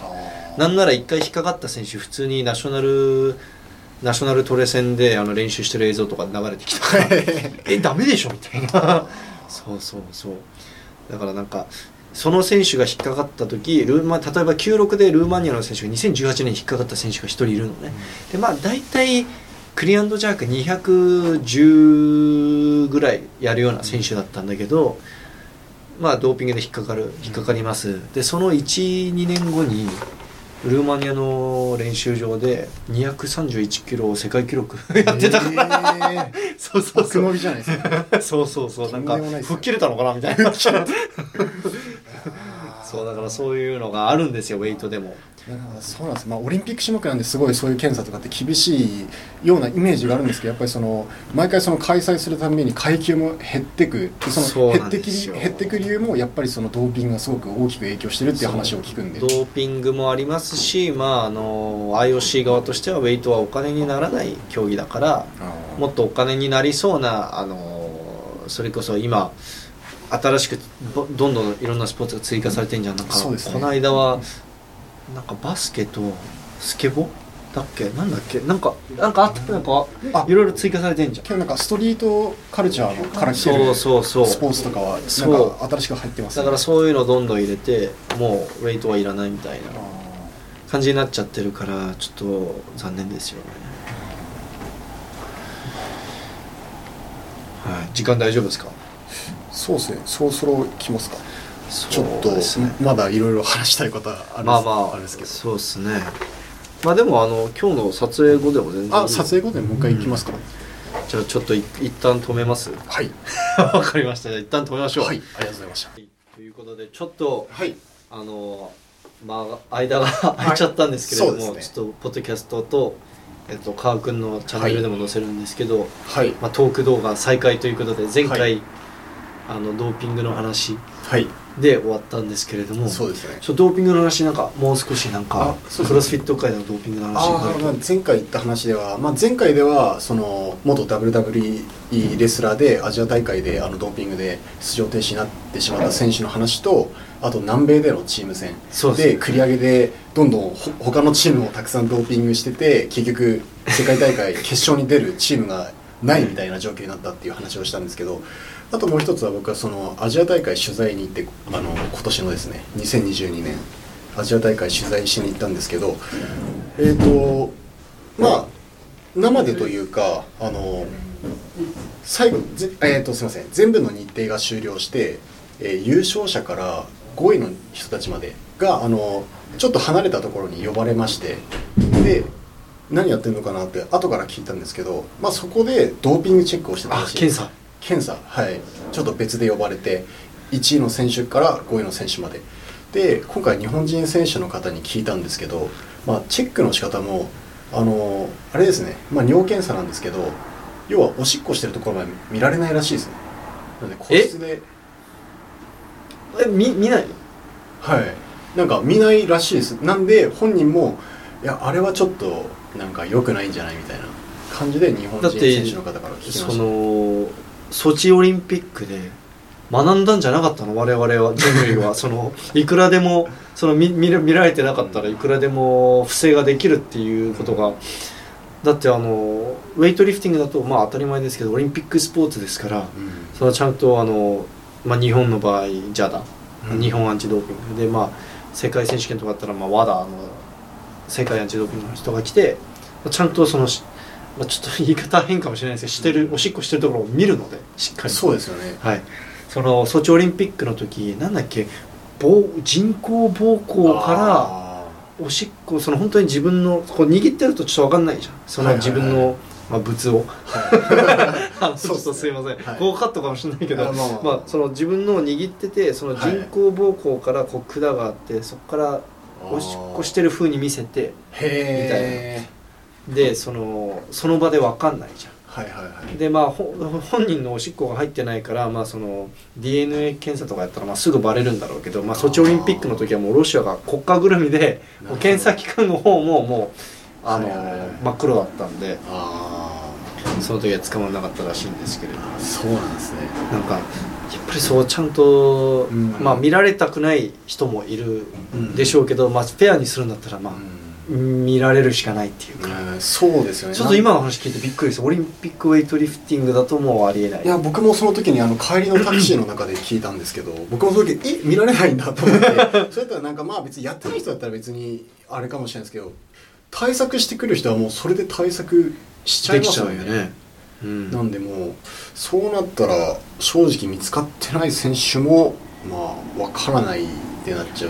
ーなんなら一回引っかかった選手普通にナショナルナショナルトレ戦であの練習してる映像とか流れてきたから えダメでしょみたいな。そうそうそう。だからなんかその選手が引っかかった時ルーマ例えば96でルーマニアの選手が2018年に引っかかった選手が1人いるのね、でまあ大体クリアンドジャーク210ぐらいやるような選手だったんだけど、まあドーピングで引っかかる引っかかります、でその12年後にルーマニアの練習場で231キロを世界記録 やってた。から、えそうー、爆伸びじゃないですか。そうそうそう。なんか吹っ切れたのかなみたいな そうだからそういうのがあるんですよウェイトでも。そうなんです、まあ、オリンピック種目なんですごいそういう検査とかって厳しいようなイメージがあるんですけどやっぱりその毎回その開催するために階級も減ってくでその減ってき減ってく理由もやっぱりそのドーピングがすごく大きく影響してるっていう話を聞くんで。ドーピングもありますし、まあ、あの IOC 側としてはウェイトはお金にならない競技だからもっとお金になりそうなあのそれこそ今新しくどどんどんいろんなスポーツが追加されてんじゃん。なんか、ね。この間はなんかバスケとスケボーだっけ？なんだっけ？なんかなんかあった。なんかあいろいろ追加されてんじゃん。今日なんかストリートカルチャーのから来てそうるそうそう。スポーツとかはなんか新しく入ってますね。だからそういうのどんどん入れてもうウェイトはいらないみたいなあ感じになっちゃってるからちょっと残念ですよね。はい。時間大丈夫ですか？ーそうですね。そろそろ来ますか？ちょっとねまだいろいろ話したいことはあるんですまあまああれですけどそうですね。まあでもあの今日の撮影後でも全然あ撮影後でもう一回行きますか、じゃあちょっとい一旦止めます？はい。わかりました。じゃあ一旦止めましょう。はい。ありがとうございました。はい。ということでちょっとはい。あのまあ間が 空いちゃったんですけれども、はい。ね。ちょっとポッドキャストとえっと川君のチャンネルでも載せるんですけど、はい。まあ、トーク動画再開ということで前回、はいあのドーピングの話はい。で終わったんですけれどもそうですね。ちょドーピングの話なんかもう少しなんかクロスフィット界でのドーピングの話前回言った話では、まあ、前回ではその元 WWE レスラーでアジア大会であのドーピングで出場停止になってしまった選手の話とあと南米でのチーム戦そうで繰り上げでどんどんほ他のチームもたくさんドーピングしてて結局世界大会決勝に出るチームがないみたいな状況になったっていう話をしたんですけどあともう一つは僕はそのアジア大会取材に行ってあの今年のですね2022年アジア大会取材しに行ったんですけどえっ、とまあ生でというかあの最後ぜ、えー、とすみません全部の日程が終了して、えー優勝者から5位の人たちまでがあのちょっと離れたところに呼ばれましてで何やってるのかなって後から聞いたんですけど、まあ、そこでドーピングチェックをしてたあらしい検査。検査はい。ちょっと別で呼ばれて1位の選手から5位の選手まで。で今回日本人選手の方に聞いたんですけど、まあ、チェックの仕方もあのあれですね、まあ、尿検査なんですけど要はおしっこしてるところまで見られないらしいですね。なので個室で。え？見見ないはい。なんか見ないらしいです。なんで本人もいやあれはちょっとなんか良くないんじゃないみたいな感じで日本人選手の方から聞きまそした。のソチオリンピックで学んだんじゃなかったの？我々は人類は。そのいくらでもその見見ら見られてなかったらいくらでも不正ができるっていうことが。だってあのウェイトリフティングだとまあ当たり前ですけどオリンピックスポーツですからうん。そのちゃんとあの、まあ、日本の場合 JADA、うん。日本アンチドーピング。でまあ世界選手権とかだったらまあ WADA の世界アンチドーピングの人が来てちゃんとそのしまあ、ちょっと言い方変かもしれないですけどしてるおしっこしてるところを見るのでしっかり。そうですよね。はい。そのソチオリンピックの時なんだっけ膀人工膀胱からあおしっこその本当に自分のこう握ってるとちょっと分かんないじゃん。そのはいはいはい。自分の、まあ、物を。ーあのちょっそうですいません、はい。こうカットかもしれないけどあまあまあまあ、その自分のを握っててその人工膀胱からこう管があってそこからおしっこしてる風に見せてへえでそのその場で分かんないじゃん。はいはいはい。でまあほ本人のおしっこが入ってないから、まあ、その DNA 検査とかやったらまあすぐバレるんだろうけど、まあ、ソチオリンピックの時はもうロシアが国家ぐるみで検査機関の方ももうあの、はいはいはい。真っ黒だったんであその時は捕まらなかったらしいんですけれどあそうなんですね。なんかやっぱりそうちゃんと、うん。まあ、見られたくない人もいるでしょうけど、まあ、フェアにするんだったらまあ、見られるしかないっていうか。うんそうですよね。ちょっと今の話聞いてびっくりですオリンピックウェイトリフティングだともうありえない。いや僕もその時にあの帰りのタクシーの中で聞いたんですけど僕もその時え見られないんだと思って。それやったらなんかまあ別にやってない人だったら別にあれかもしれないですけど対策してくる人はもうそれで対策しちゃいますよねうよね、うん、なんでもうそうなったら正直見つかってない選手もまあ分からないってなっちゃ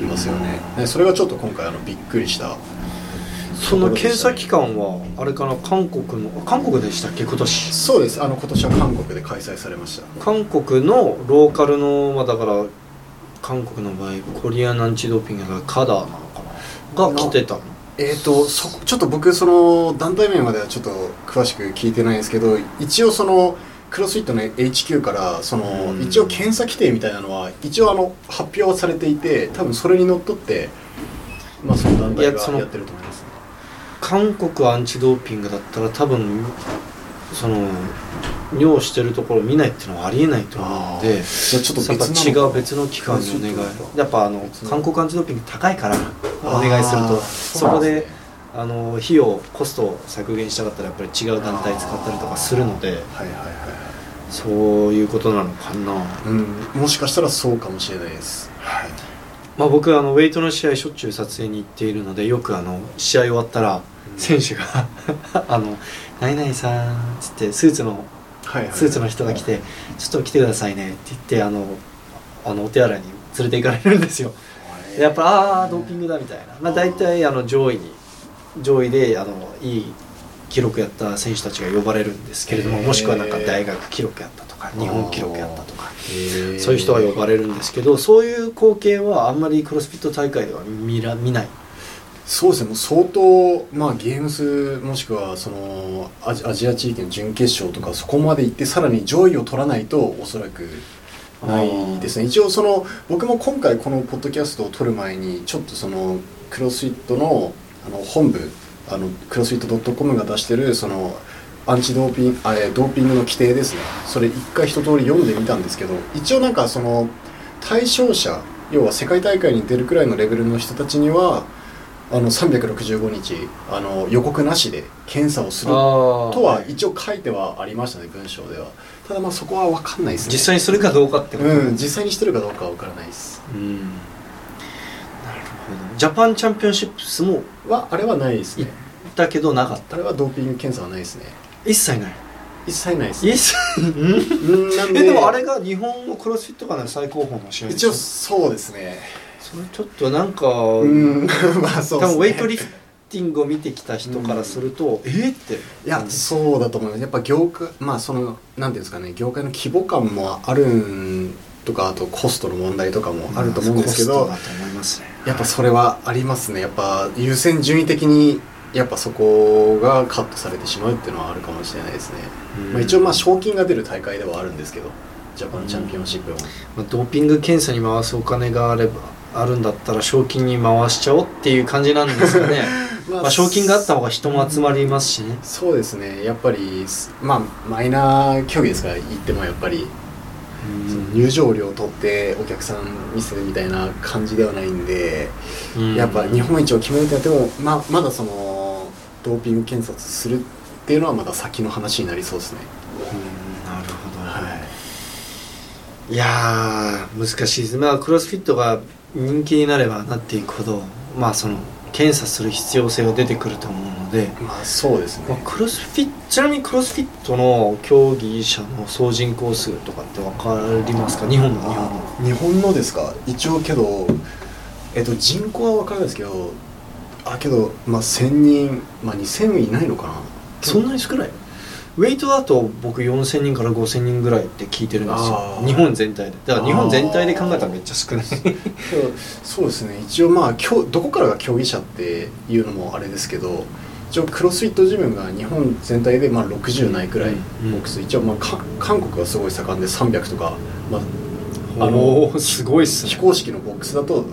いますよね。ねそれがちょっと今回あのびっくりした。その検査機関はあれかな韓国の韓国でしたっけ？今年。そうです。あの今年は韓国で開催されました。韓国のローカルのまあだから韓国の場合コリアンアンチドーピングがカダーなのかな？が来てたの？えー、とそちょっと僕その団体名まではちょっと詳しく聞いてないんですけど一応そのクロスフィットの HQ からその、うん。一応検査規定みたいなのは一応あの発表はされていて多分それにのっとってまあその団体がやってると思います。ね韓国アンチドーピングだったら多分その尿してるところ見ないっていうのはありえないと思うのでじゃあちょっと別違う別の機関にお願い。やっぱあの韓国アンチドーピング高いからお願いするとそこであの費用コストを削減したかったらやっぱり違う団体使ったりとかするのではいはいはいはいそういうことなのかな、うん。もしかしたらそうかもしれないです。はい。まあ、僕あのウェイトの試合しょっちゅう撮影に行っているのでよくあの試合終わったら選手が あの「何々さん」っつってスーツのはいはいスーツの人が来て「ちょっと来てくださいね」って言ってあのあのお手洗いに連れて行かれるんですよ。でやっぱああードーピングだみたいな、まあ、大体あの上位に上位であのいい記録やった選手たちが呼ばれるんですけれどももしくはなんか大学記録やったとか日本記録やったとかそういう人が呼ばれるんですけどそういう光景はあんまりクロスフィット大会では見ら見ない。そうですね。もう相当、まあ、ゲームスもしくはそのアジアジア地域の準決勝とかそこまで行ってさらに上位を取らないとおそらくないですね。一応その僕も今回このポッドキャストを撮る前にちょっとそのクロスフィットのあの本部あのクロスフィット .com が出してるそのアンチドーピングあえードーピングの規定ですね。それ一回一通り読んでみたんですけど一応なんかその対象者要は世界大会に出るくらいのレベルの人たちにはあの365日あの予告なしで検査をするととは一応書いてはありましたね文章では。ただまあそこは分かんないですね。実際にするかどうかってことうん実際にしてるかどうかは分からないです。うんジャパンチャンピオンシップスもはあれはないですね。だけどなかっあたれはドーピング検査はないですね。一切ない。一切ないです一切で。えでもあれが日本のクロスフィット界の最高峰の試合でしょ一応そうですね。それちょっとなんか、うん。まあそうですね。多分ウェイトリフティングを見てきた人からすると、えーって。いやそうだと思います。やっぱ業界まあそのなんていうんですかね業界の規模感もあるんとかあとコストの問題とかもあると思うんですけど、やっぱそれはありますね。やっぱ優先順位的にやっぱそこがカットされてしまうっていうのはあるかもしれないですね、うん。まあ、一応まあ賞金が出る大会ではあるんですけどジャパンチャンピオンシップも、まあ、ドーピング検査に回すお金があればあるんだったら賞金に回しちゃおうっていう感じなんですかね。ま まあ賞金があった方が人も集まりますしね。そうですね。やっぱりまあマイナー競技ですから言ってもやっぱり入場料を取ってお客さん見せるみたいな感じではないんで、うん。やっぱ日本一を決めるってなってもままだそのドーピング検察するっていうのはまだ先の話になりそうですね。うん。なるほど、はい。いやー難しいです。まあクロスフィットが人気になればなっていくほどまあその検査する必要性が出てくると思うので、まあそうですまあ、ねクロスフィットちなみにクロスフィットの競技者の総人口数とかって分かりますか？日本の日本の。日本のですか？一応けどえっと人口は分からないですけどあけどまあ1000人まあ2000いないのかな？そんなに少ない？ウェイトだと僕4000人から5000人ぐらいって聞いてるんですよ。日本全体で。だから日本全体で考えたらめっちゃ少ない。そうですね。一応まあどこからが競技者っていうのもあれですけど一応クロスフィットジムが日本全体でまあ60ないくらいうん。ボックス、一応まあか韓国がすごい盛んで300とか、まあ、あのすごいっすね。非公式のボックスだと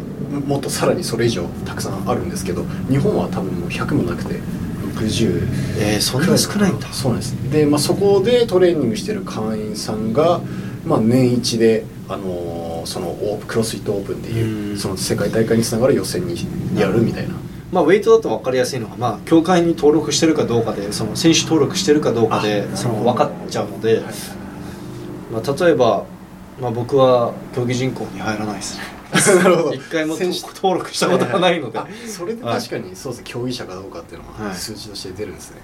もっとさらにそれ以上たくさんあるんですけど日本は多分もう100もなくて60えー、そんな少ないんだ。そうです。で、まあ、そこでトレーニングしてる会員さんが、まあ、年一で、あのーそのオープクロスフィットオープンっていううん。その世界大会につながる予選にやるみたいな。まあ、ウェイトだと分かりやすいのが、まあ、協会に登録してるかどうかでその選手登録してるかどうかであその分かっちゃうので、はい。まあ、例えば、まあ、僕は競技人口に入らないですね なるほど。一回も選手登録したことがないので、あそれで確かにそうですね競技者かどうかっていうのははい数字として出るんですね、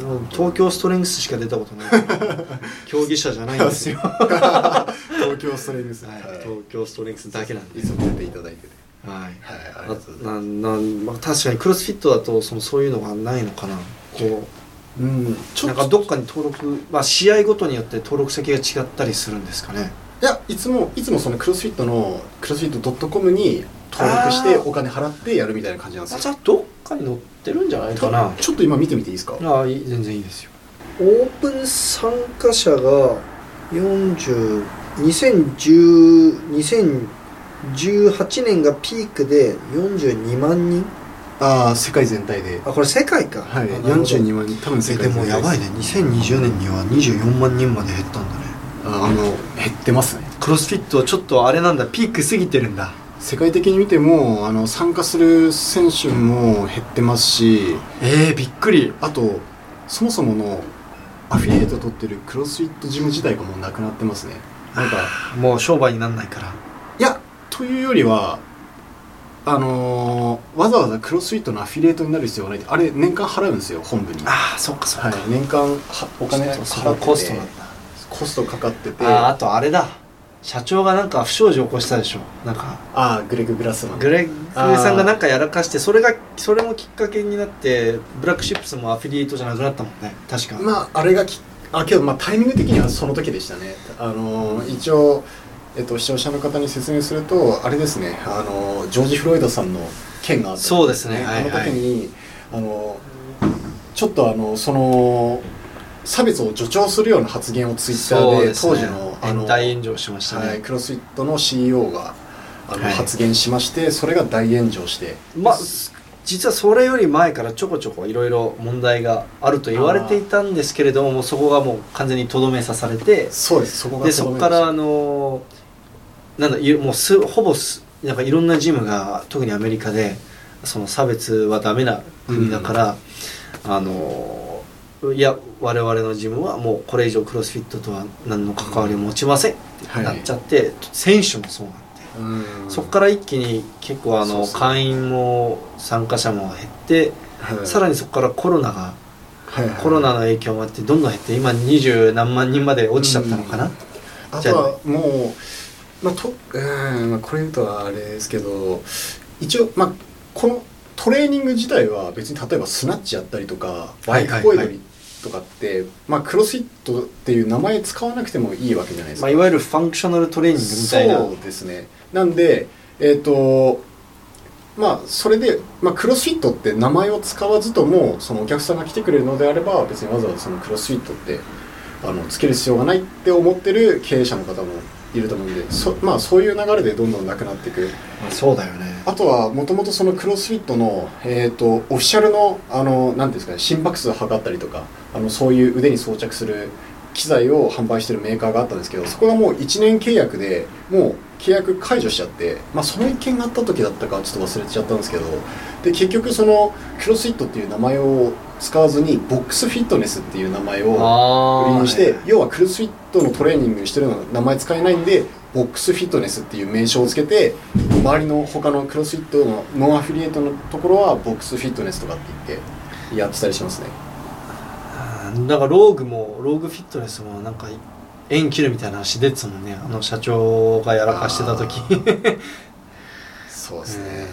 うん。東京ストレングスしか出たことない。競技者じゃないんですよ、東京ストレングス、はい。はい。東京ストレングスだけなんで。いつも出ていただいてて。はい。はいあななまあ、確かにクロスフィットだとそのそういうのがないのかな。こうん。うちょっとなんかどっかに登録、まあ、試合ごとによって登録先が違ったりするんですかねいやいつもいつもそのクロスフィットのクロスフィット .com に登録してお金払ってやるみたいな感じなんですよ。あじゃあどっかに載ってるんじゃないかな。ちょっと今見てみていいですか？ああいい全然いいですよ。オープン参加者が40 2010 2018年がピークで42万人。ああ世界全体で。あこれ世界か。はいあなるほど。42万人多分世え界全体でもやばいね。2020年には24万人まで減ったんだねああの減ってますね。クロスフィットちょっとあれなんだ。ピーク過ぎてるんだ。世界的に見てもあの参加する選手も減ってますし。えー、びっくり。あとそもそものアフィリエイト取ってるクロスフィットジム自体がもうなくなってますね。なんかもう商売になんないから。いやというよりはあのーわざわざクロスフィットのアフィリエイトになる必要はない。あれ年間払うんですよ本部に。ああそっかそっか、はい年間はお金払ってコストコストかかってて。あーあとあれだ。社長がなんか不祥事起こしたでしょ。なんか。あーグレグ・グラスマン。グレッグさんがなんかやらかしてそれがそれもきっかけになってブラックシップスもアフィリエイトじゃなくなったもんね。確か、まああれがきあけどまあタイミング的にはその時でしたね。あのー一応えっと、視聴者の方に説明するとあれですね。あのジョージ・フロイドさんの件があったそうですね。はい。あの時に、あのちょっとあのその差別を助長するような発言をツイッターで当時のあの大炎上しましたね、はい、クロスフィットの CEO があの、はい。発言しましてそれが大炎上して。まあ実はそれより前からちょこちょこいろいろ問題があると言われていたんですけれどももうそこがもう完全にとどめ刺されてそうです。そこがでそこからあのなんだいもうすほぼすなんかいろんなジムが特にアメリカでその差別はダメな国だから、あのいや我々のジムはもうこれ以上クロスフィットとは何の関わりを持ちませんってなっちゃって、選手もそうなんで。うん。そこから一気に結構あの会員も参加者も減って、はい。さらにそこからコロナが、はいはい。コロナの影響もあってどんどん減って今二十何万人まで落ちちゃったのかな、あとはもう、まあ、とうんまあこれ言うとはあれですけど一応、まあ、このトレーニング自体は別に例えばスナッチやったりとかバイクこいだりとかって、まあ、クロスフィットっていう名前使わなくてもいいわけじゃないですか、まあ、いわゆるファンクショナルトレーニングみたいな。そうですね。なんでえっ、とまあそれで、まあ、クロスフィットって名前を使わずともそのお客さんが来てくれるのであれば別にわざわざそのクロスフィットってあのつける必要がないって思ってる経営者の方もいると思うんでそ,、まあ、そういう流れでどんどんなくなっていく。まあ、そうだよね。あとはもともとそのクロスフィットの、えー、とオフィシャルのあのなんですかね心拍数を測ったりとかあのそういう腕に装着する機材を販売してるメーカーがあったんですけどそこがもう1年契約でもう契約解除しちゃって、まあ、その一件があった時だったかちょっと忘れちゃったんですけどで結局そのクロスフィットっていう名前を使わずにボックスフィットネスっていう名前をあ売りにして要はクロスフィットのトレーニングしてるの名前使えないんでボックスフィットネスっていう名称をつけて周りの他のクロスフィットのノンアフィリエイトのところはボックスフィットネスとかって言ってやってたりしますねだからローグもローグフィットネスもなんか縁切るみたいな話出てたもんね。あの社長がやらかしてた時。そうですね。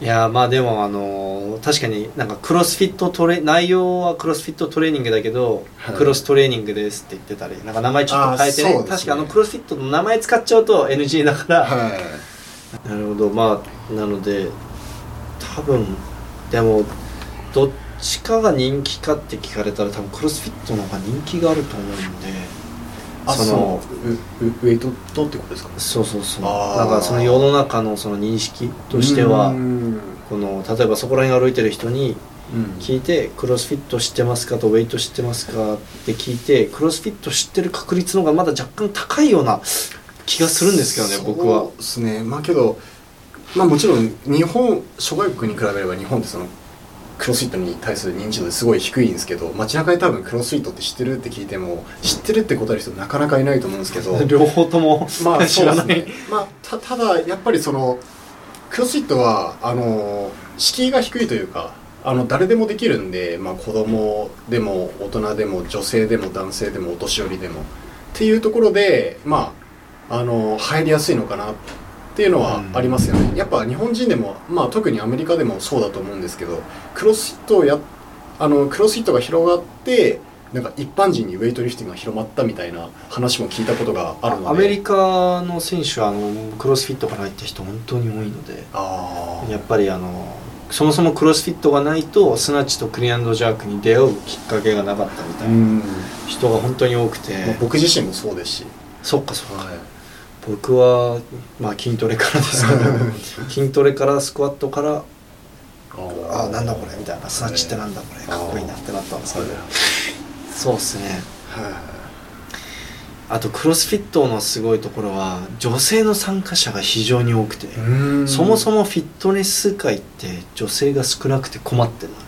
いやまあでもあの確かになんかクロスフィットトレ内容はクロスフィットトレーニングだけど、はい。クロストレーニングですって言ってたりなんか名前ちょっと変えてね。ね。確かあのクロスフィットの名前使っちゃうと NG だから、はい。なるほど。まあなので多分でもどっちかが人気かって聞かれたら多分クロスフィットの方が人気があると思うんであそそののウェイトとってことですか？そうそうそう。なんかその世の中のその認識としてはうん。この例えばそこら辺歩いてる人にうん。聞いてクロスフィット知ってますかとウェイト知ってますかって聞いてクロスフィット知ってる確率の方がまだ若干高いような気がするんですけどね僕は。そうですね。まあけどまあもちろん日本諸外国に比べれば日本ってそのクロスフィットに対する認知度すごい低いんですけど街中で多分クロスフィットって知ってるって聞いても知ってるって答える人なかなかいないと思うんですけど 両方ともまあ 知らない。そうですね。まあたただやっぱりそのクロスフィットはあの敷居が低いというかあの誰でもできるんで、まあ、子供でも大人でも女性でも男性でもお年寄りでも。っていうところでまああの入りやすいのかなっていうのはありますよね、やっぱ日本人でも、まあ、特にアメリカでもそうだと思うんですけどクロスフィットをやあのクロスフィットが広がってなんか一般人にウェイトリフティングが広まったみたいな話も聞いたことがあるので。アメリカの選手はあのクロスフィットから入った人本当に多いのでやっぱりあのそもそもクロスフィットがないとスナッチとクリアンドジャークに出会うきっかけがなかったみたいなうん。人が本当に多くて、まあ僕自身もそうですし、そっかそっか、はい僕は、まあ、筋トレからですけど 筋トレからスクワットからああなんだこれみたいなスナッチってなんだこれかっこいいなってなったんですけど。そうっすね。はあとクロスフィットのすごいところは女性の参加者が非常に多くて、いそもそもフィットネス界って女性が少なくて困ってるのね。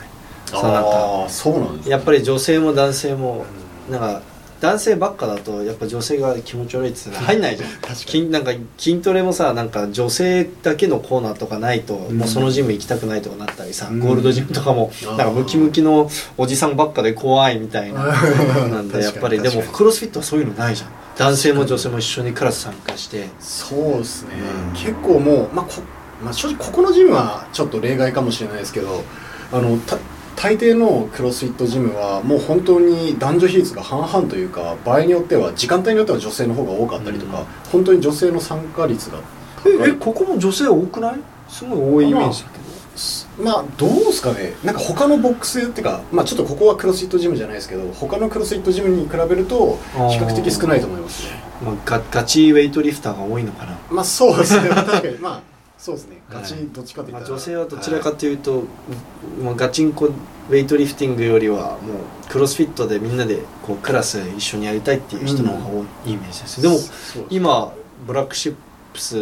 そうなんかああそうなんですね。やっぱり女性も男性もなんか男性ばっかだとやっぱ女性が気持ち悪いって言って入んないじゃん。確かなんか筋トレもさなんか女性だけのコーナーとかないと、ん。もうそのジム行きたくないとかなったりさ、うん。ゴールドジムとかもなんかムキムキのおじさんばっかで怖いみたいな なんでやっぱりでもクロスフィットはそういうのないじゃん。男性も女性も一緒にクラス参加して。そうですね、うん。結構もう、まあこまあ、正直ここのジムはちょっと例外かもしれないですけどあのた大抵のクロスフィットジムはもう本当に男女比率が半々というか場合によっては時間帯によっては女性の方が多かったりとか、うん。本当に女性の参加率が高い。えここも女性多くない？すごい多いイメージだけど。まあどうですかね。なんか他のボックスっていうかまあちょっとここはクロスフィットジムじゃないですけど他のクロスフィットジムに比べると比較的少ないと思いますね。まあ、ガガチウェイトリフターが多いのかな、まあそうですね。確かに。まあそうですね。ガチはいどっちかというまあ、と、女性はどちらかというと、まあ、ガチンコウェイトリフティングよりはもうクロスフィットでみんなでこうクラス一緒にやりたいっていう人の方が多いイメージです、でもそう今ブラックシップス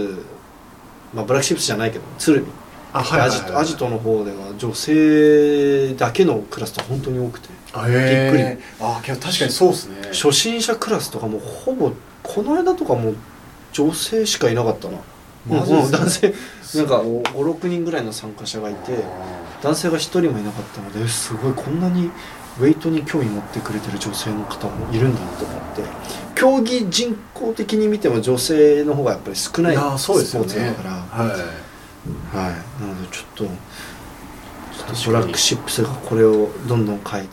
まあブラックシップスじゃないけど鶴見あはいはいはい。アジトアジトの方では女性だけのクラスと本当に多くてびっえあけど確かにそうですね。初心者クラスとかもほぼこの間とかも女性しかいなかったなマジですか？うん男性なんかそう56人ぐらいの参加者がいて男性が1人もいなかったのですごいこんなにウェイトに興味持ってくれてる女性の方もいるんだと思って競技人口的に見ても女性の方がやっぱり少ないスポーツだから。はい。はい、なのでちょっとちょっと確かにブラックシップスがこれをどんどん変えて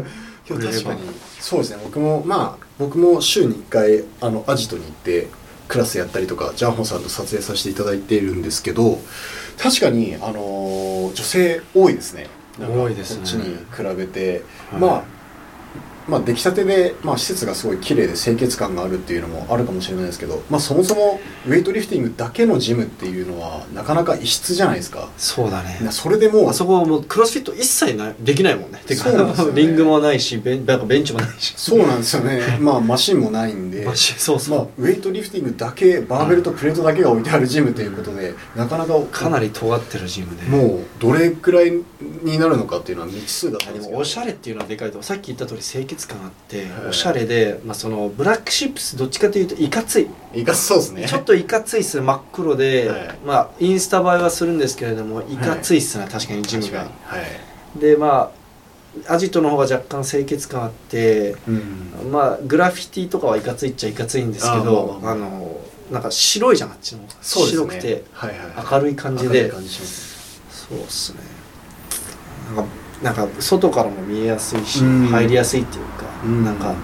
今日確かに。そうですね。僕もまあ僕も週に1回あのアジトに行ってクラスやったりとかジャンホさんと撮影させていただいているんですけど確かにあのー女性多いですね。なんか多いですね。こっちに比べて、はい。まあまあ出来たてで、まあ、施設がすごい綺麗で清潔感があるっていうのもあるかもしれないですけど、まあ、そもそもウェイトリフティングだけのジムっていうのはなかなか異質じゃないですか。そうだね。なそれでもうあそこはもうクロスフィット一切ないできないもんね。てかそうなんですよね。リングもないしベンなんかベンチもないし。そうなんですよね。まあマシンもないんで。マシそうそう、まあ、ウェイトリフティングだけバーベルとプレートだけが置いてあるジムということで、なかなかかなり尖ってるジムで。もうどれくらいになるのかっていうのは未知数だったんですけど。でもおしゃれっていうのはでかいとさっき言った通り清潔感あって、おしゃれで、まあ、そのブラックシップスどっちかというといかついいかつそうですねちょっといかついっすね真っ黒で、はいまあインスタ映えはするんですけれどもいかついっすね、確かにジムがはい、でまあアジトの方が若干清潔感あってうん、まあグラフィティとかはいかついっちゃいかついんですけどあのなんか白いじゃんあっちの方がそうですね白くて明るい感じでそうっすねなんかなんか外からも見えやすいしうん。入りやすいっていうか、うん。なんか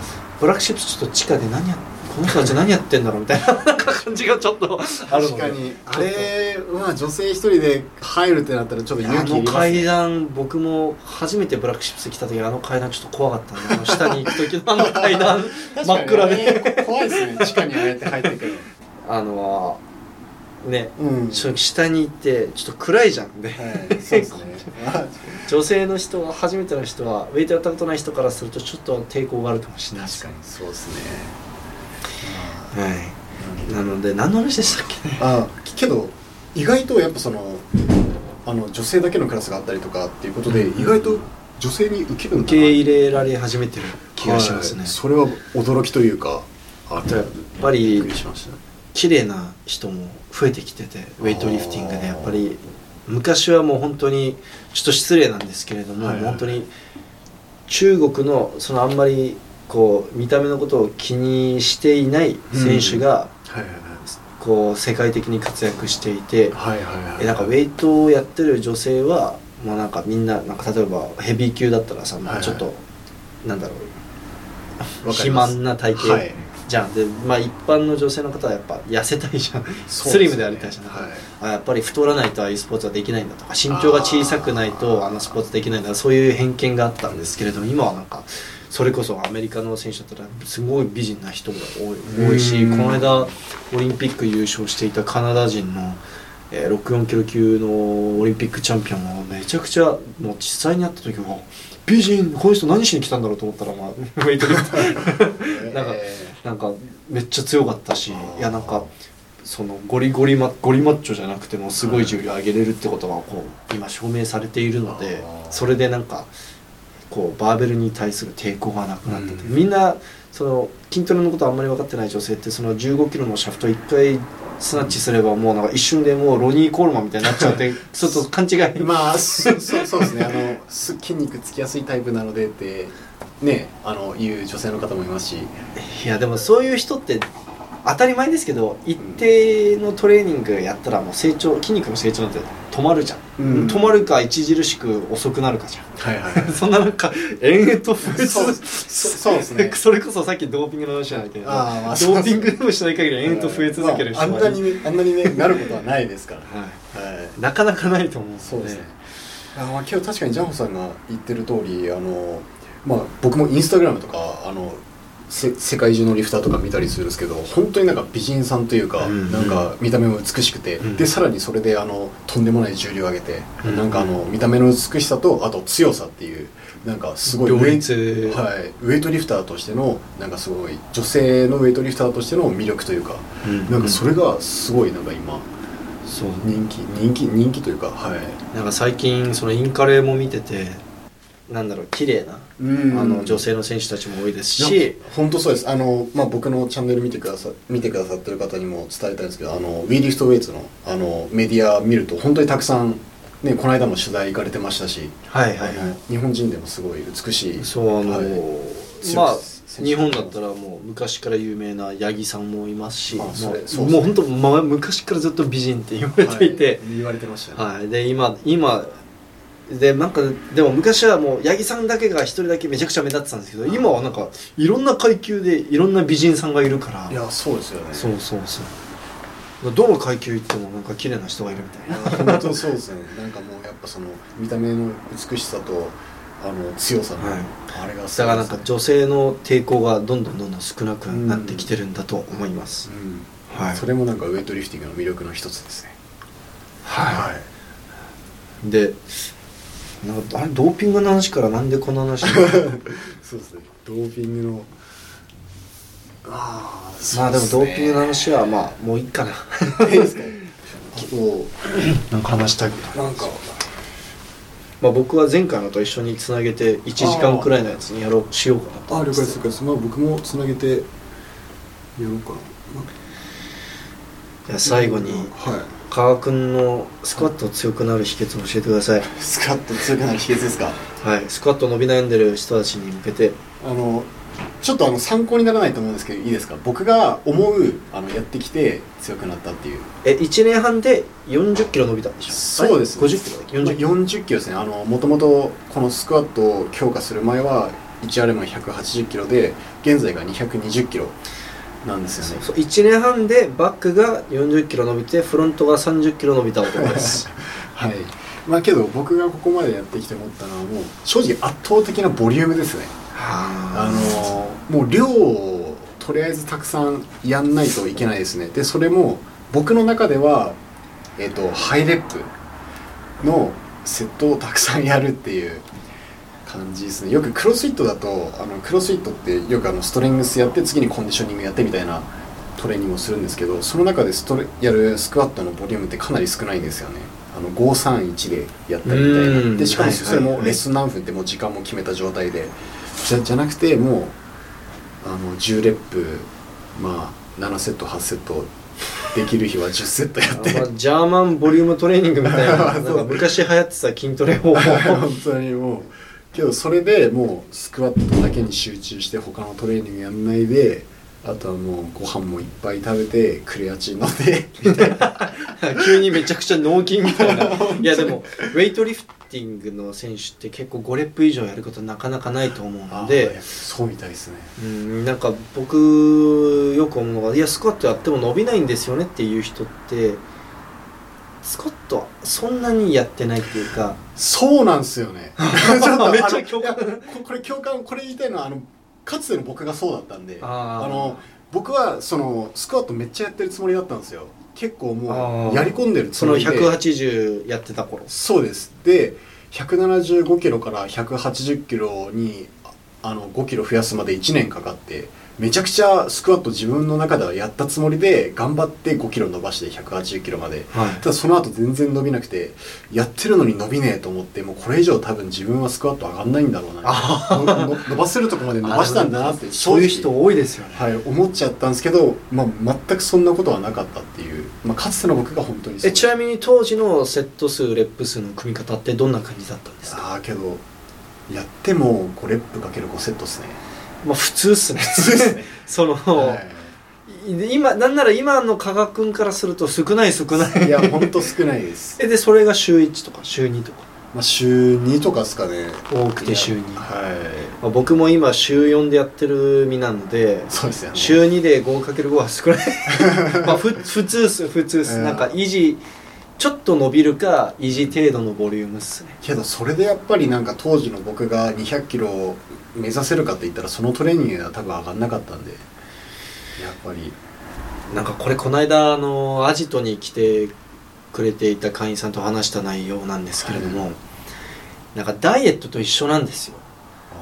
ブラックシップスちょっと地下で何やこの人たち何やってんだろうみたいな 感じがちょっとあるので。確かに。あれまあ女性一人で入るってなったらちょっとあ勇気いりますの階段僕も初めてブラックシップス来た時あの階段ちょっと怖かったんであの下に行く時のあの階段真っ暗で。怖いですね。地下にああやって入ってくる あのねうん。下に行ってちょっと暗いじゃん。ではいそうですね。まあ。女性の人は初めての人はウェイトやったことない人からするとちょっと抵抗があるかもしれない。確かにそうですね。はい。なので何の話でしたっけね？あけど意外とやっぱそのあの女性だけのクラスがあったりとかっていうことで、うん。意外と女性に受ける受け入れられ始めてる気がしますね、はい。それは驚きというかあとやっぱり綺麗な人も増えてきててウェイトリフティングでやっぱり昔はもう本当にちょっと失礼なんですけれども、はいはい本当に中国のそのあんまりこう見た目のことを気にしていない選手が、こう世界的に活躍していて、えなんかウェイトをやってる女性はもうなんかみんななんか例えばヘビー級だったらさ、まあ、ちょっと、なんだろう。肥満な体型。はいじゃん、でまあ一般の女性の方はやっぱ痩せたいじゃん、ね。スリムでありたいじゃん、はい。あやっぱり太らないとああいうスポーツはできないんだとか身長が小さくないとあのスポーツできないんだそういう偏見があったんですけれども今はなんかそれこそアメリカの選手だったらすごい美人な人が多い多いしうん。この間オリンピック優勝していたカナダ人の、えー64キロ級のオリンピックチャンピオンはめちゃくちゃもう実際に会った時は美人この人何しに来たんだろうと思ったらまあ ウェイトリフト なんかえなんかめっちゃ強かったしいやなんかそのゴリゴリマゴリマッチョじゃなくてもすごい重量上げれるってことがこう今証明されているのでそれでなんかこうバーベルに対する抵抗がなくなっててうん。みんなその筋トレのことあんまり分かってない女性ってその1 5キロのシャフト1回スナッチすればもうなんか一瞬でもうロニー・コールマンみたいになっちゃって ちょっと勘違い。ーまあそそそうですね。あのす筋肉つきやすいタイプなのでってねあのいう女性の方もいますし。いやでもそういう人って当たり前ですけど一定のトレーニングやったらもう成長筋肉の成長なんて止まるじゃん、うん。止まるか著しく遅くなるかじゃん。はいはい そんななんか延々と増えそう続そそうですね。それこそさっきドーピングの話なんだけどあーまあドーピングでもしない限り延々と増え続ける人まあ、あんは、なにねあんなにねなることはないですから。はい。はい。なかなかないと思うんそうですね。あまあ今日確かにジャンホさんが言ってる通りあのまあ僕もインスタグラムとかあのせ世界中のリフターとか見たりするんですけど本当になんか美人さんというか、うんうん。なんか見た目も美しくて、うん。でさらにそれであのとんでもない重量を上げて、うん。なんかあの見た目の美しさとあと強さっていうなんかすごい両ウェイ立はい、ウェイトリフターとしてのなんかすごい女性のウェイトリフターとしての魅力というか、うん。なんかそれがすごいなんか今そう。人気人気人気というかはい。なんか最近そのインカレも見ててなんだろう綺麗な、あの女性の選手たちも多いですし。本当そうです。あの、まあ、僕のチャンネル見てくださ見てくださってる方にも伝えたいんですけどあのウィーリフトウェイツのあのメディア見ると本当にたくさん、ね、この間も取材行かれてましたし、はいはいはい。日本人でもすごい美しい。そうあの、はい。まあ日本だったらもう昔から有名な八木さんもいますし、まあもう本当、まあ、昔からずっと美人って言われていて、はい。言われてましたね、はい、で今今でなんかでも昔はもう八木さんだけが一人だけめちゃくちゃ目立ってたんですけど今はなんかいろんな階級でいろんな美人さんがいるから。いやそうですよね。そうそうそう。どの階級行ってもなんか綺麗な人がいるみたいな。いや本当そうですね。なんかもうやっぱその見た目の美しさとあの強さの、はい。あれがだからなんかす女性の抵抗がどんどんどんどん少なくなってきてるんだと思います、ごいうん。はい。それもなんかウェイトリフティングの魅力の一つですね。はい。でなんかあれドーピングの話からなんでこの話に？そうですね。ドーピングの。ああまあでもドーピングの話はまあもういいかな。いいですか？こなんか話したいこうなんか。まあ僕は前回のと一緒につなげて1時間くらいのやつにやろうしようかなと。あ了解です了解です。まあ僕もつなげてやろうかな。じゃあ最後にはい川君のスクワット強くなる秘訣を教えてください。スカッと強くなる秘訣ですか？はい。スクワット伸び悩んでる人たちに向けて。あのちょっとあの参考にならないと思うんですけどいいですか？僕が思うあのやってきて強くなったっていう。え1年半で4 0キロ伸びたんでしょ？そうです。5 0キロだっけ？40キロ40キロですね。あのもともとこのスクワットを強化する前は 1RM180 キロで現在が220キロなんですよね。そう1年半でバックが4 0キロ伸びてフロントが3 0キロ伸びた男です。はい。まあけど僕がここまでやってきて思ったのはもう正直圧倒的なボリュームですね。あのもう量をとりあえずたくさんやんないといけないですね。でそれも僕の中では、えっとハイレップのセットをたくさんやるっていう感じですね。よくクロスフィットだとあのクロスフィットってよくあのストレングスやって次にコンディショニングやってみたいなトレーニングをするんですけどその中でストレやるスクワットのボリュームってかなり少ないんですよね。あの531でやったりみたいうん。なでしかもはいそれもレッスン何分ってもう時間も決めた状態で。じゃじゃなくてもうあの10レップまあ7セット8セットできる日は10セットやって。あまあジャーマンボリュームトレーニングみたいな。なんそうか昔流行ってた筋トレ方法。本当にもうけどそれでもうスクワットだけに集中して他のトレーニングやんないであとはもうご飯もいっぱい食べてクレアチン飲んでみたいな急にめちゃくちゃ脳筋みたいな。いやでもウェイトリフティングの選手って結構5レップ以上やることなかなかないと思うので。あそうみたいですね。うんなんか僕よく思うのが「いやスクワットやっても伸びないんですよね」っていう人ってスクワットそんなにやってないっていうか。そうなんですよね。ちょっとめっちゃ共感。ここれ共感これ言いたいのはあのかつての僕がそうだったんであー。の僕はそのスクワットめっちゃやってるつもりだったんですよ。結構もうやり込んでるつそのもりで180やってた頃。そうです。で175キロから180キロにあの5キロ増やすまで1年かかってめちゃくちゃスクワット自分の中ではやったつもりで頑張って5キロ伸ばして180キロまで。はい。ただその後全然伸びなくてやってるのに伸びねえと思ってもうこれ以上多分自分はスクワット上がんないんだろうな。伸ばせるとこまで伸ばしたんだなってそういう人多いですよね。はい思っちゃったんですけど、まあ、全くそんなことはなかったっていう、まあ、かつての僕が本当にえちなみに当時のセット数レップ数の組み方ってどんな感じだったんですか？ああけどやっても5レップかける5セットですねまあ普通っすね。普通ですね。その、はい。で今なんなら今の加賀君からすると少ない少ない。いやほんと少ないです、えでそれが週1とか週2とか。まあ、週2とかですかね。多くて週2、はい。まあ、僕も今週4でやってる身なのでそうですよね。週2で 5×5 は少ない。まあふ普通っす普通っす、うん。なんか維持ちょっと伸びるか維持程度のボリュームっすね。けどそれでやっぱりなんか当時の僕が200キロを目指せるかって言ったらそのトレーニングは多分上がんなかったんで。やっぱり。なんかこれこの間あのアジトに来てくれていた会員さんと話した内容なんですけれども、なんかダイエットと一緒なんですよ。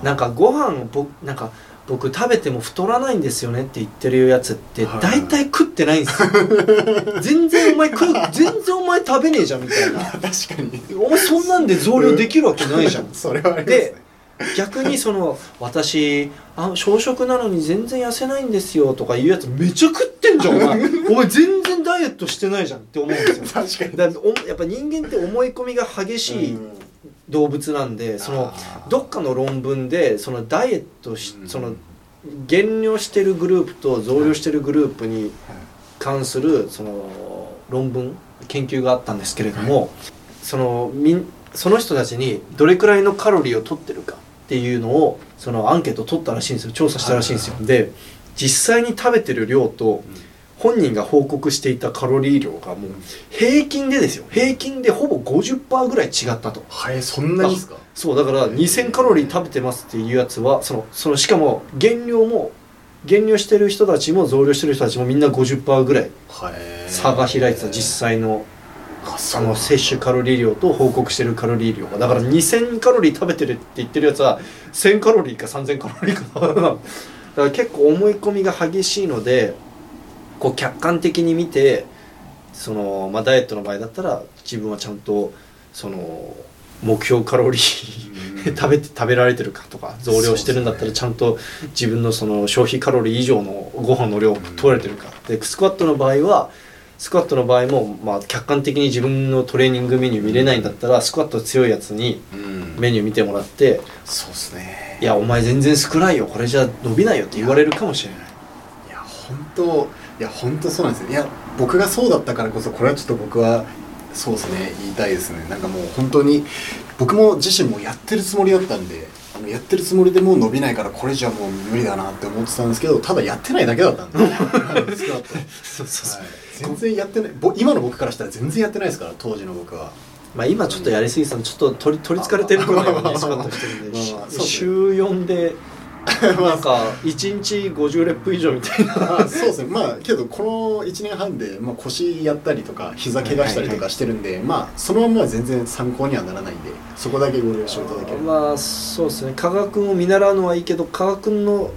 なんかご飯僕なんか僕食べても太らないんですよねって言ってるやつってはい大体食ってないんですよ。全然お前食う全然お前食べねえじゃんみたいな。確かに。お前そんなんで増量できるわけないじゃん。それはありますでね逆にその私あ小食なのに全然痩せないんですよとか言うやつめっちゃ食ってんじゃんお前。お前全然ダイエットしてないじゃんって思うんですよ。確かに。だおやっぱ人間って思い込みが激しいうん。動物なんでそのあー。どっかの論文でそのダイエットしうん。その減量してるグループと増量してるグループに関するその論文研究があったんですけれども、そのみんその人たちにどれくらいのカロリーを取ってるかっていうのをそのアンケートを取ったらしいんですよ。調査したらしいんですよ、で実際に食べてる量と本人が報告していたカロリー量がもう平均でですよ。平均でほぼ50%ぐらい違ったと。はい。そんなにですか？そう。だから2000カロリー食べてますっていうやつはそのそのしかも減量も減量してる人たちも増量してる人たちもみんな50%ぐらい差が開いてた。実際のそうの摂取カロリー量と報告してるカロリー量が。だから2000カロリー食べてるって言ってるやつは1000カロリーか3000カロリーかだから結構思い込みが激しいのでこう客観的に見てその、まあ、ダイエットの場合だったら自分はちゃんとその目標カロリー食べて食べられてるかとか増量してるんだったらちゃんと自分のその消費カロリー以上のご飯の量を取れてるか。でスクワットの場合はスクワットの場合も、まあ、客観的に自分のトレーニングメニュー見れないんだったらスクワット強いやつにうん。メニュー見てもらってそうですね「いやお前全然少ないよこれじゃ伸びないよ」って言われるかもしれない。いや本当いや本当そうなんですよ。いや僕がそうだったからこそこれはちょっと僕はそうですね言いたいですね。なんかもう本当に僕も自身もやってるつもりだったんであのやってるつもりでもう伸びないからこれじゃもう無理だなって思ってたんですけどただやってないだけだったんで。はいスクワット。そうそう。はい全然やってない。ぼ今の僕からしたら全然やってないですから当時の僕は。まあ今ちょっとやりすぎてたのちょっと取り取りつかれてるぐらいにスクワットしてるんで週4でなんか1日50レップ以上みたいな。まあそうですね。まあけどこの1年半で、まあ、腰やったりとか膝怪我したりとかしてるんで、まあそのままは全然参考にはならないんでそこだけご了承いただければ、まあそうですね。加賀君を見習うのはいいけど加賀君の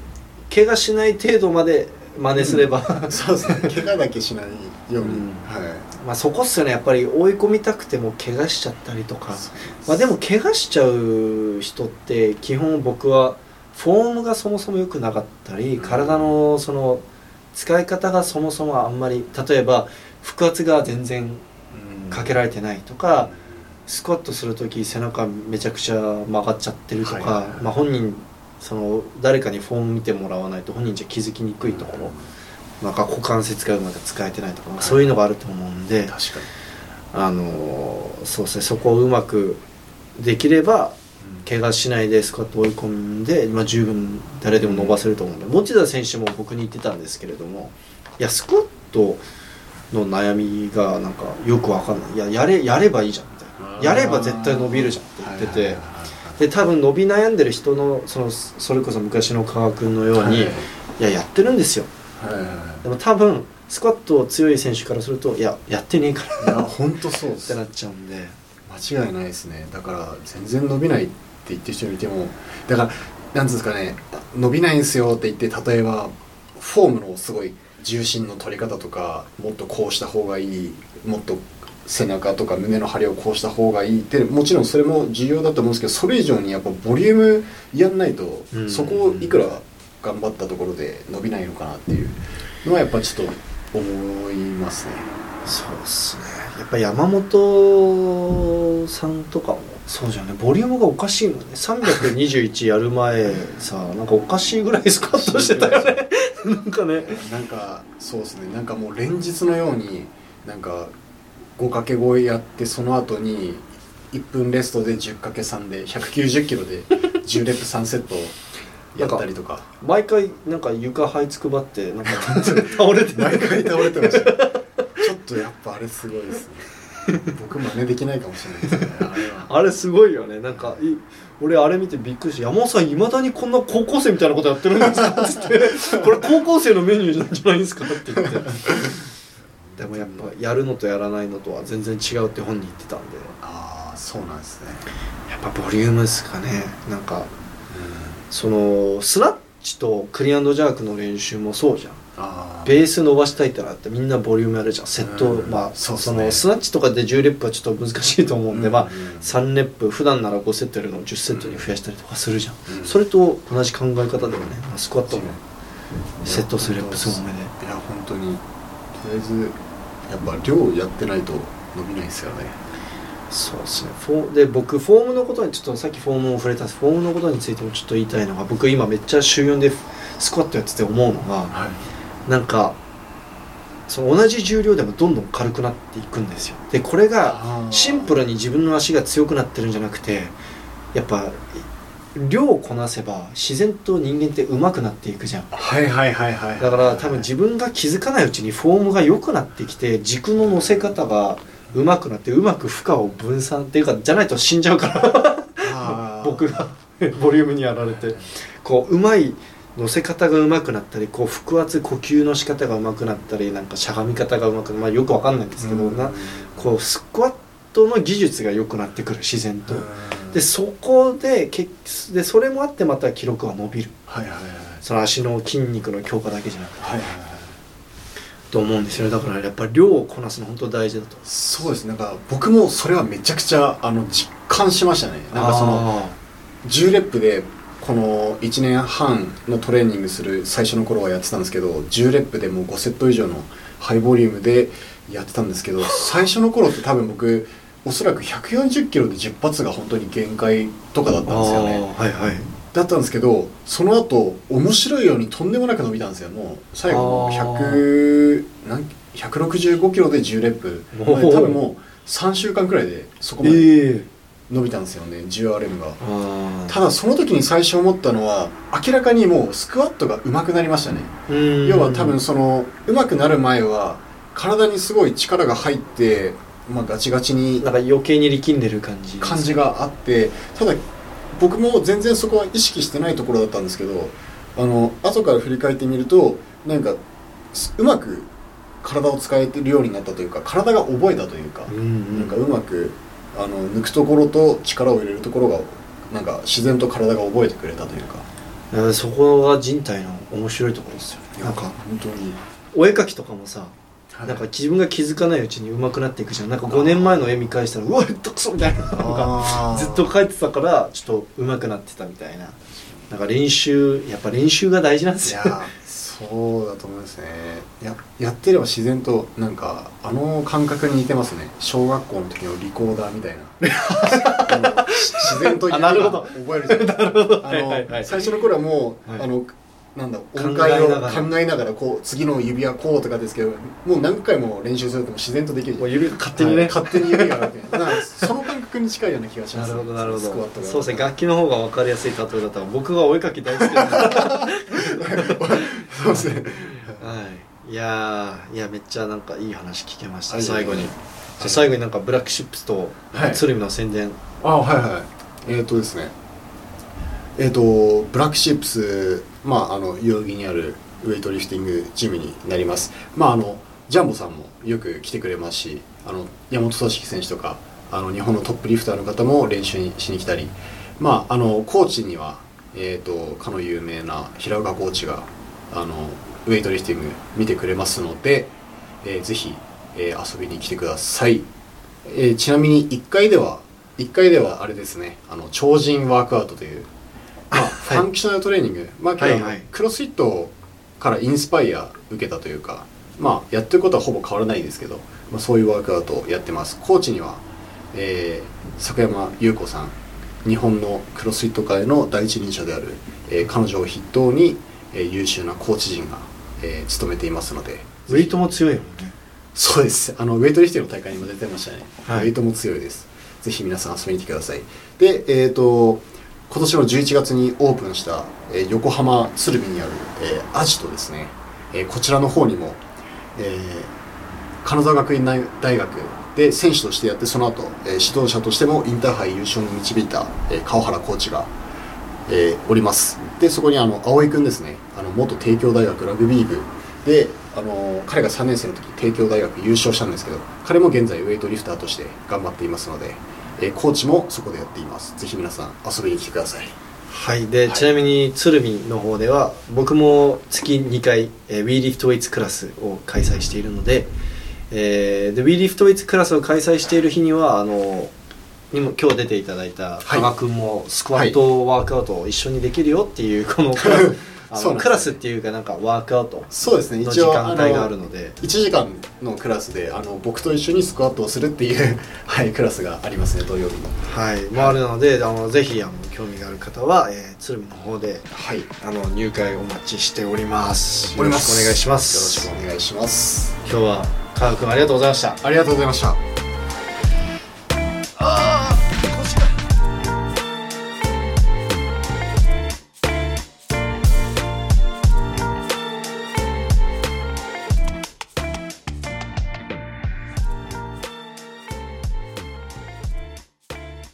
怪我しない程度まで真似すれば、そうですね。怪我だけしないように、うん。はい。まあそこっすよね。やっぱり追い込みたくても怪我しちゃったりとか。まあでも怪我しちゃう人って基本僕はフォームがそもそも良くなかったりうん。体のその使い方がそもそもあんまり例えば腹圧が全然かけられてないとか、スクワットする時背中めちゃくちゃ曲がっちゃってるとか、はいはいはい。まあ、本人その誰かにフォーム見てもらわないと本人じゃ気づきにくいところ、なん。か股関節がうまく使えてないとか、まあそういうのがあると思うんで、確かに、あのそうですねそこをうまくできれば怪我しないでスクワット追い込んで、まあ、十分誰でも伸ばせると思うんで持田選手も僕に言ってたんですけれどもいやスクワットの悩みがなんかよくわかんない。いややれやればいいじゃんみたいな。やれば絶対伸びるじゃんって言っててで多分伸び悩んでる人のそのそれこそ昔の加賀君のように、はい。い、ややってるんですよ。はいはいはい。でも多分スクワット強い選手からするといややってねえから。いや本当そうってなっちゃうんで。間違いないですね。だから全然伸びないって言ってる人見てもだからなんですかね伸びないんですよって言って例えばフォームのすごい重心の取り方とかもっとこうした方がいいもっと背中とか胸の張りをこうした方がいいってもちろんそれも重要だと思うんですけどそれ以上にやっぱボリュームやんないと、うん。そこをいくら頑張ったところで伸びないのかなっていうのはやっぱちょっと思いますね。そうっすね。やっぱ山本さんとかも。そうじゃんね。ボリュームがおかしいもんね。321やる前さなんかおかしいぐらいスカッとしてたよね。なんかね。なんかそうですね。なんかもう連日のようになんか 5×5 やってその後に1分レストで 10×3 で190キロで10レップ3セットやったりとか。毎回なんか床這いつくばってなんか 倒れて毎回倒れてました。ちょっとやっぱあれすごいですね。僕真似できないかもしれないですねあれすごいよね。なんかい俺あれ見てびっくりして「山本さんいまだにこんな高校生みたいなことやってるんですか?」っつって「これ高校生のメニューなんじゃないですか?」って言ってでもやっぱやるのとやらないのとは全然違うって本人言ってたんで。ああそうなんですね。やっぱボリュームですかね。なんかそのスナッチとクリアンドジャークの練習もそうじゃん。あベース伸ばしたいってなってみんなボリュームやるじゃん。セット、うん。まあね。そのスナッチとかで10レップはちょっと難しいと思うんで、まあうん3レップ普段なら5セットやるのを10セットに増やしたりとかするじゃん、うん。それと同じ考え方でもね。まあスクワットもセットするレップすごめで。いや本当に。とりあえずやっぱ量やってないと伸びないですよね。そうですね。フォーで僕フォームのことにちょっとさっきフォームを触れたフォームのことについてもちょっと言いたいのが僕今めっちゃ週4でスクワットやってて思うのがはい。なんかその同じ重量でもどんどん軽くなっていくんですよ。でこれがシンプルに自分の足が強くなってるんじゃなくてやっぱ量をこなせば自然と人間って上手くなっていくじゃん。はいはいはいはい。だから多分自分が気づかないうちにフォームが良くなってきて軸の乗せ方が上手くなってうまく負荷を分散っていうかじゃないと死んじゃうから。僕がボリュームにやられて。こううまい乗せ方が上手くなったりこう腹圧呼吸の仕方が上手くなったりなんかしゃがみ方が上手くなまあよくわかんないんですけど、うん。なこうスクワットの技術が良くなってくる自然と、うんでそこでけでそれもあってまた記録は伸びる。はいはいはいその足の筋肉の強化だけじゃなくて。はいはいはい。と思うんですよね。だからやっぱり量をこなすの本当大事だとそうですなんか僕もそれはめちゃくちゃあの実感しましたね。なんかその10レップでこの1年半のトレーニングする最初の頃はやってたんですけど10レップでもう5セット以上のハイボリュームでやってたんですけど最初の頃って多分僕おそらく140キロで10発が本当に限界とかだったんですよね。はいはい。だったんですけどその後面白いようにとんでもなく伸びたんですよ。もう最後あー。100なん165キロで10レップ。多分もう3週間くらいでそこまでええ。伸びたんですよね 10RM が。あただその時に最初思ったのは明らかにもうスクワットが上手くなりましたね。ー要は多分その上手くなる前は体にすごい力が入って、まあ、ガチガチになんか余計に力んでる感じ。感じがあってただ僕も全然そこは意識してないところだったんですけどあの後から振り返ってみるとなんかすうまく体を使えてるようになったというか体が覚えたというか、うんうん。なんかうまくあの抜くところと力を入れるところがなんか自然と体が覚えてくれたというか。うんそこが人体の面白いところですよね。なんか本当に、お絵描きとかもさはいなんか自分が気づかないうちに上手くなっていくじゃん。なんか5年前の絵見返したらうわ下手くそみたいな。なんかあーずっと描いてたからちょっと上手くなってたみたいな。なんか練習やっぱ練習が大事なんですよ。いやそうだと思いますね。ややってれば自然となんかあの感覚に似てますね。小学校の時のリコーダーみたいな。自然とあなるほど覚えるじゃないですか最初の頃はもう、はい。あのなんだ考音階をえながら。考えながらこう次の指はこうとかですけどもう何回も練習すると自然とできる。もう指が勝手にね、はい勝手に指が楽になんかその感覚に近いような気がします。なるほどなるほど。そうですね楽器の方が分かりやすい例えだったら僕がお絵描き大好きなんで そうですね。はい。いやーいやめっちゃなんかいい話聞けましたはい。最後に。じゃはい。あ最後になんかブラックシップスとはい。鶴見の宣伝。あはいはいえっ、とですね。えっ、とブラックシップスまああの代々木にあるウェイトリフティングジムになります。まああのジャンボさんもよく来てくれますしあの山本俊樹選手とかあの日本のトップリフターの方も練習にしに来たり。まああのコーチにはえっ、とかの有名な平岡コーチがあのウェイトリフティング見てくれますので、えーぜひ、えー遊びに来てください。えーちなみに1回では1回ではあれですね。あの超人ワークアウトという、ファンクショナルトレーニング、まあはいはい。クロスフィットからインスパイア受けたというかまあやってることはほぼ変わらないですけど、まあ、そういうワークアウトをやってます。コーチにはえー、坂山優子さん日本のクロスフィット界の第一人者である、えー、彼女を筆頭に、えー、優秀なコーチ陣が、えー、務めていますので。ウェイトも強いもんね。そうです。あのウェイトリフティングの大会にも出てましたね、はい。ウェイトも強いです。ぜひ皆さん遊びに来てください。でえっ、と今年の11月にオープンした、えー横浜鶴見にある、えーアジトですね、えーこちらの方にも、えー金沢学院大学で選手としてやってその後、えー指導者としてもインターハイ優勝に導いた、えー川原コーチが、えーおります。でそこにあの青井君ですね。あの元帝京大学ラグビー部であの彼が3年生の時帝京大学優勝したんですけど彼も現在ウェイトリフターとして頑張っていますので、えーコーチもそこでやっています。ぜひ皆さん遊びに来てください。はい。で、はい。ちなみに鶴見の方では僕も月2回、えー、WeLiftWeights クラスを開催しているので,、えー、で WeLiftWeights クラスを開催している日にはあのにも今日出ていただいたはい。加賀君もスクワットワークアウトを一緒にできるよっていうこのクラスあのクラスっていうかなんかワークアウトそうですね。の時一応間帯があるので。1時間のクラスであの僕と一緒にスクワットをするっていう、はい、クラスがありますね土曜日の。はい、もあるのであのぜひあの興味がある方は、えー、鶴見の方ではい。あの入会お待ちしております。よろしくお願いします。よろしくお願いします。今日は加賀君ありがとうございました。ありがとうございました。あ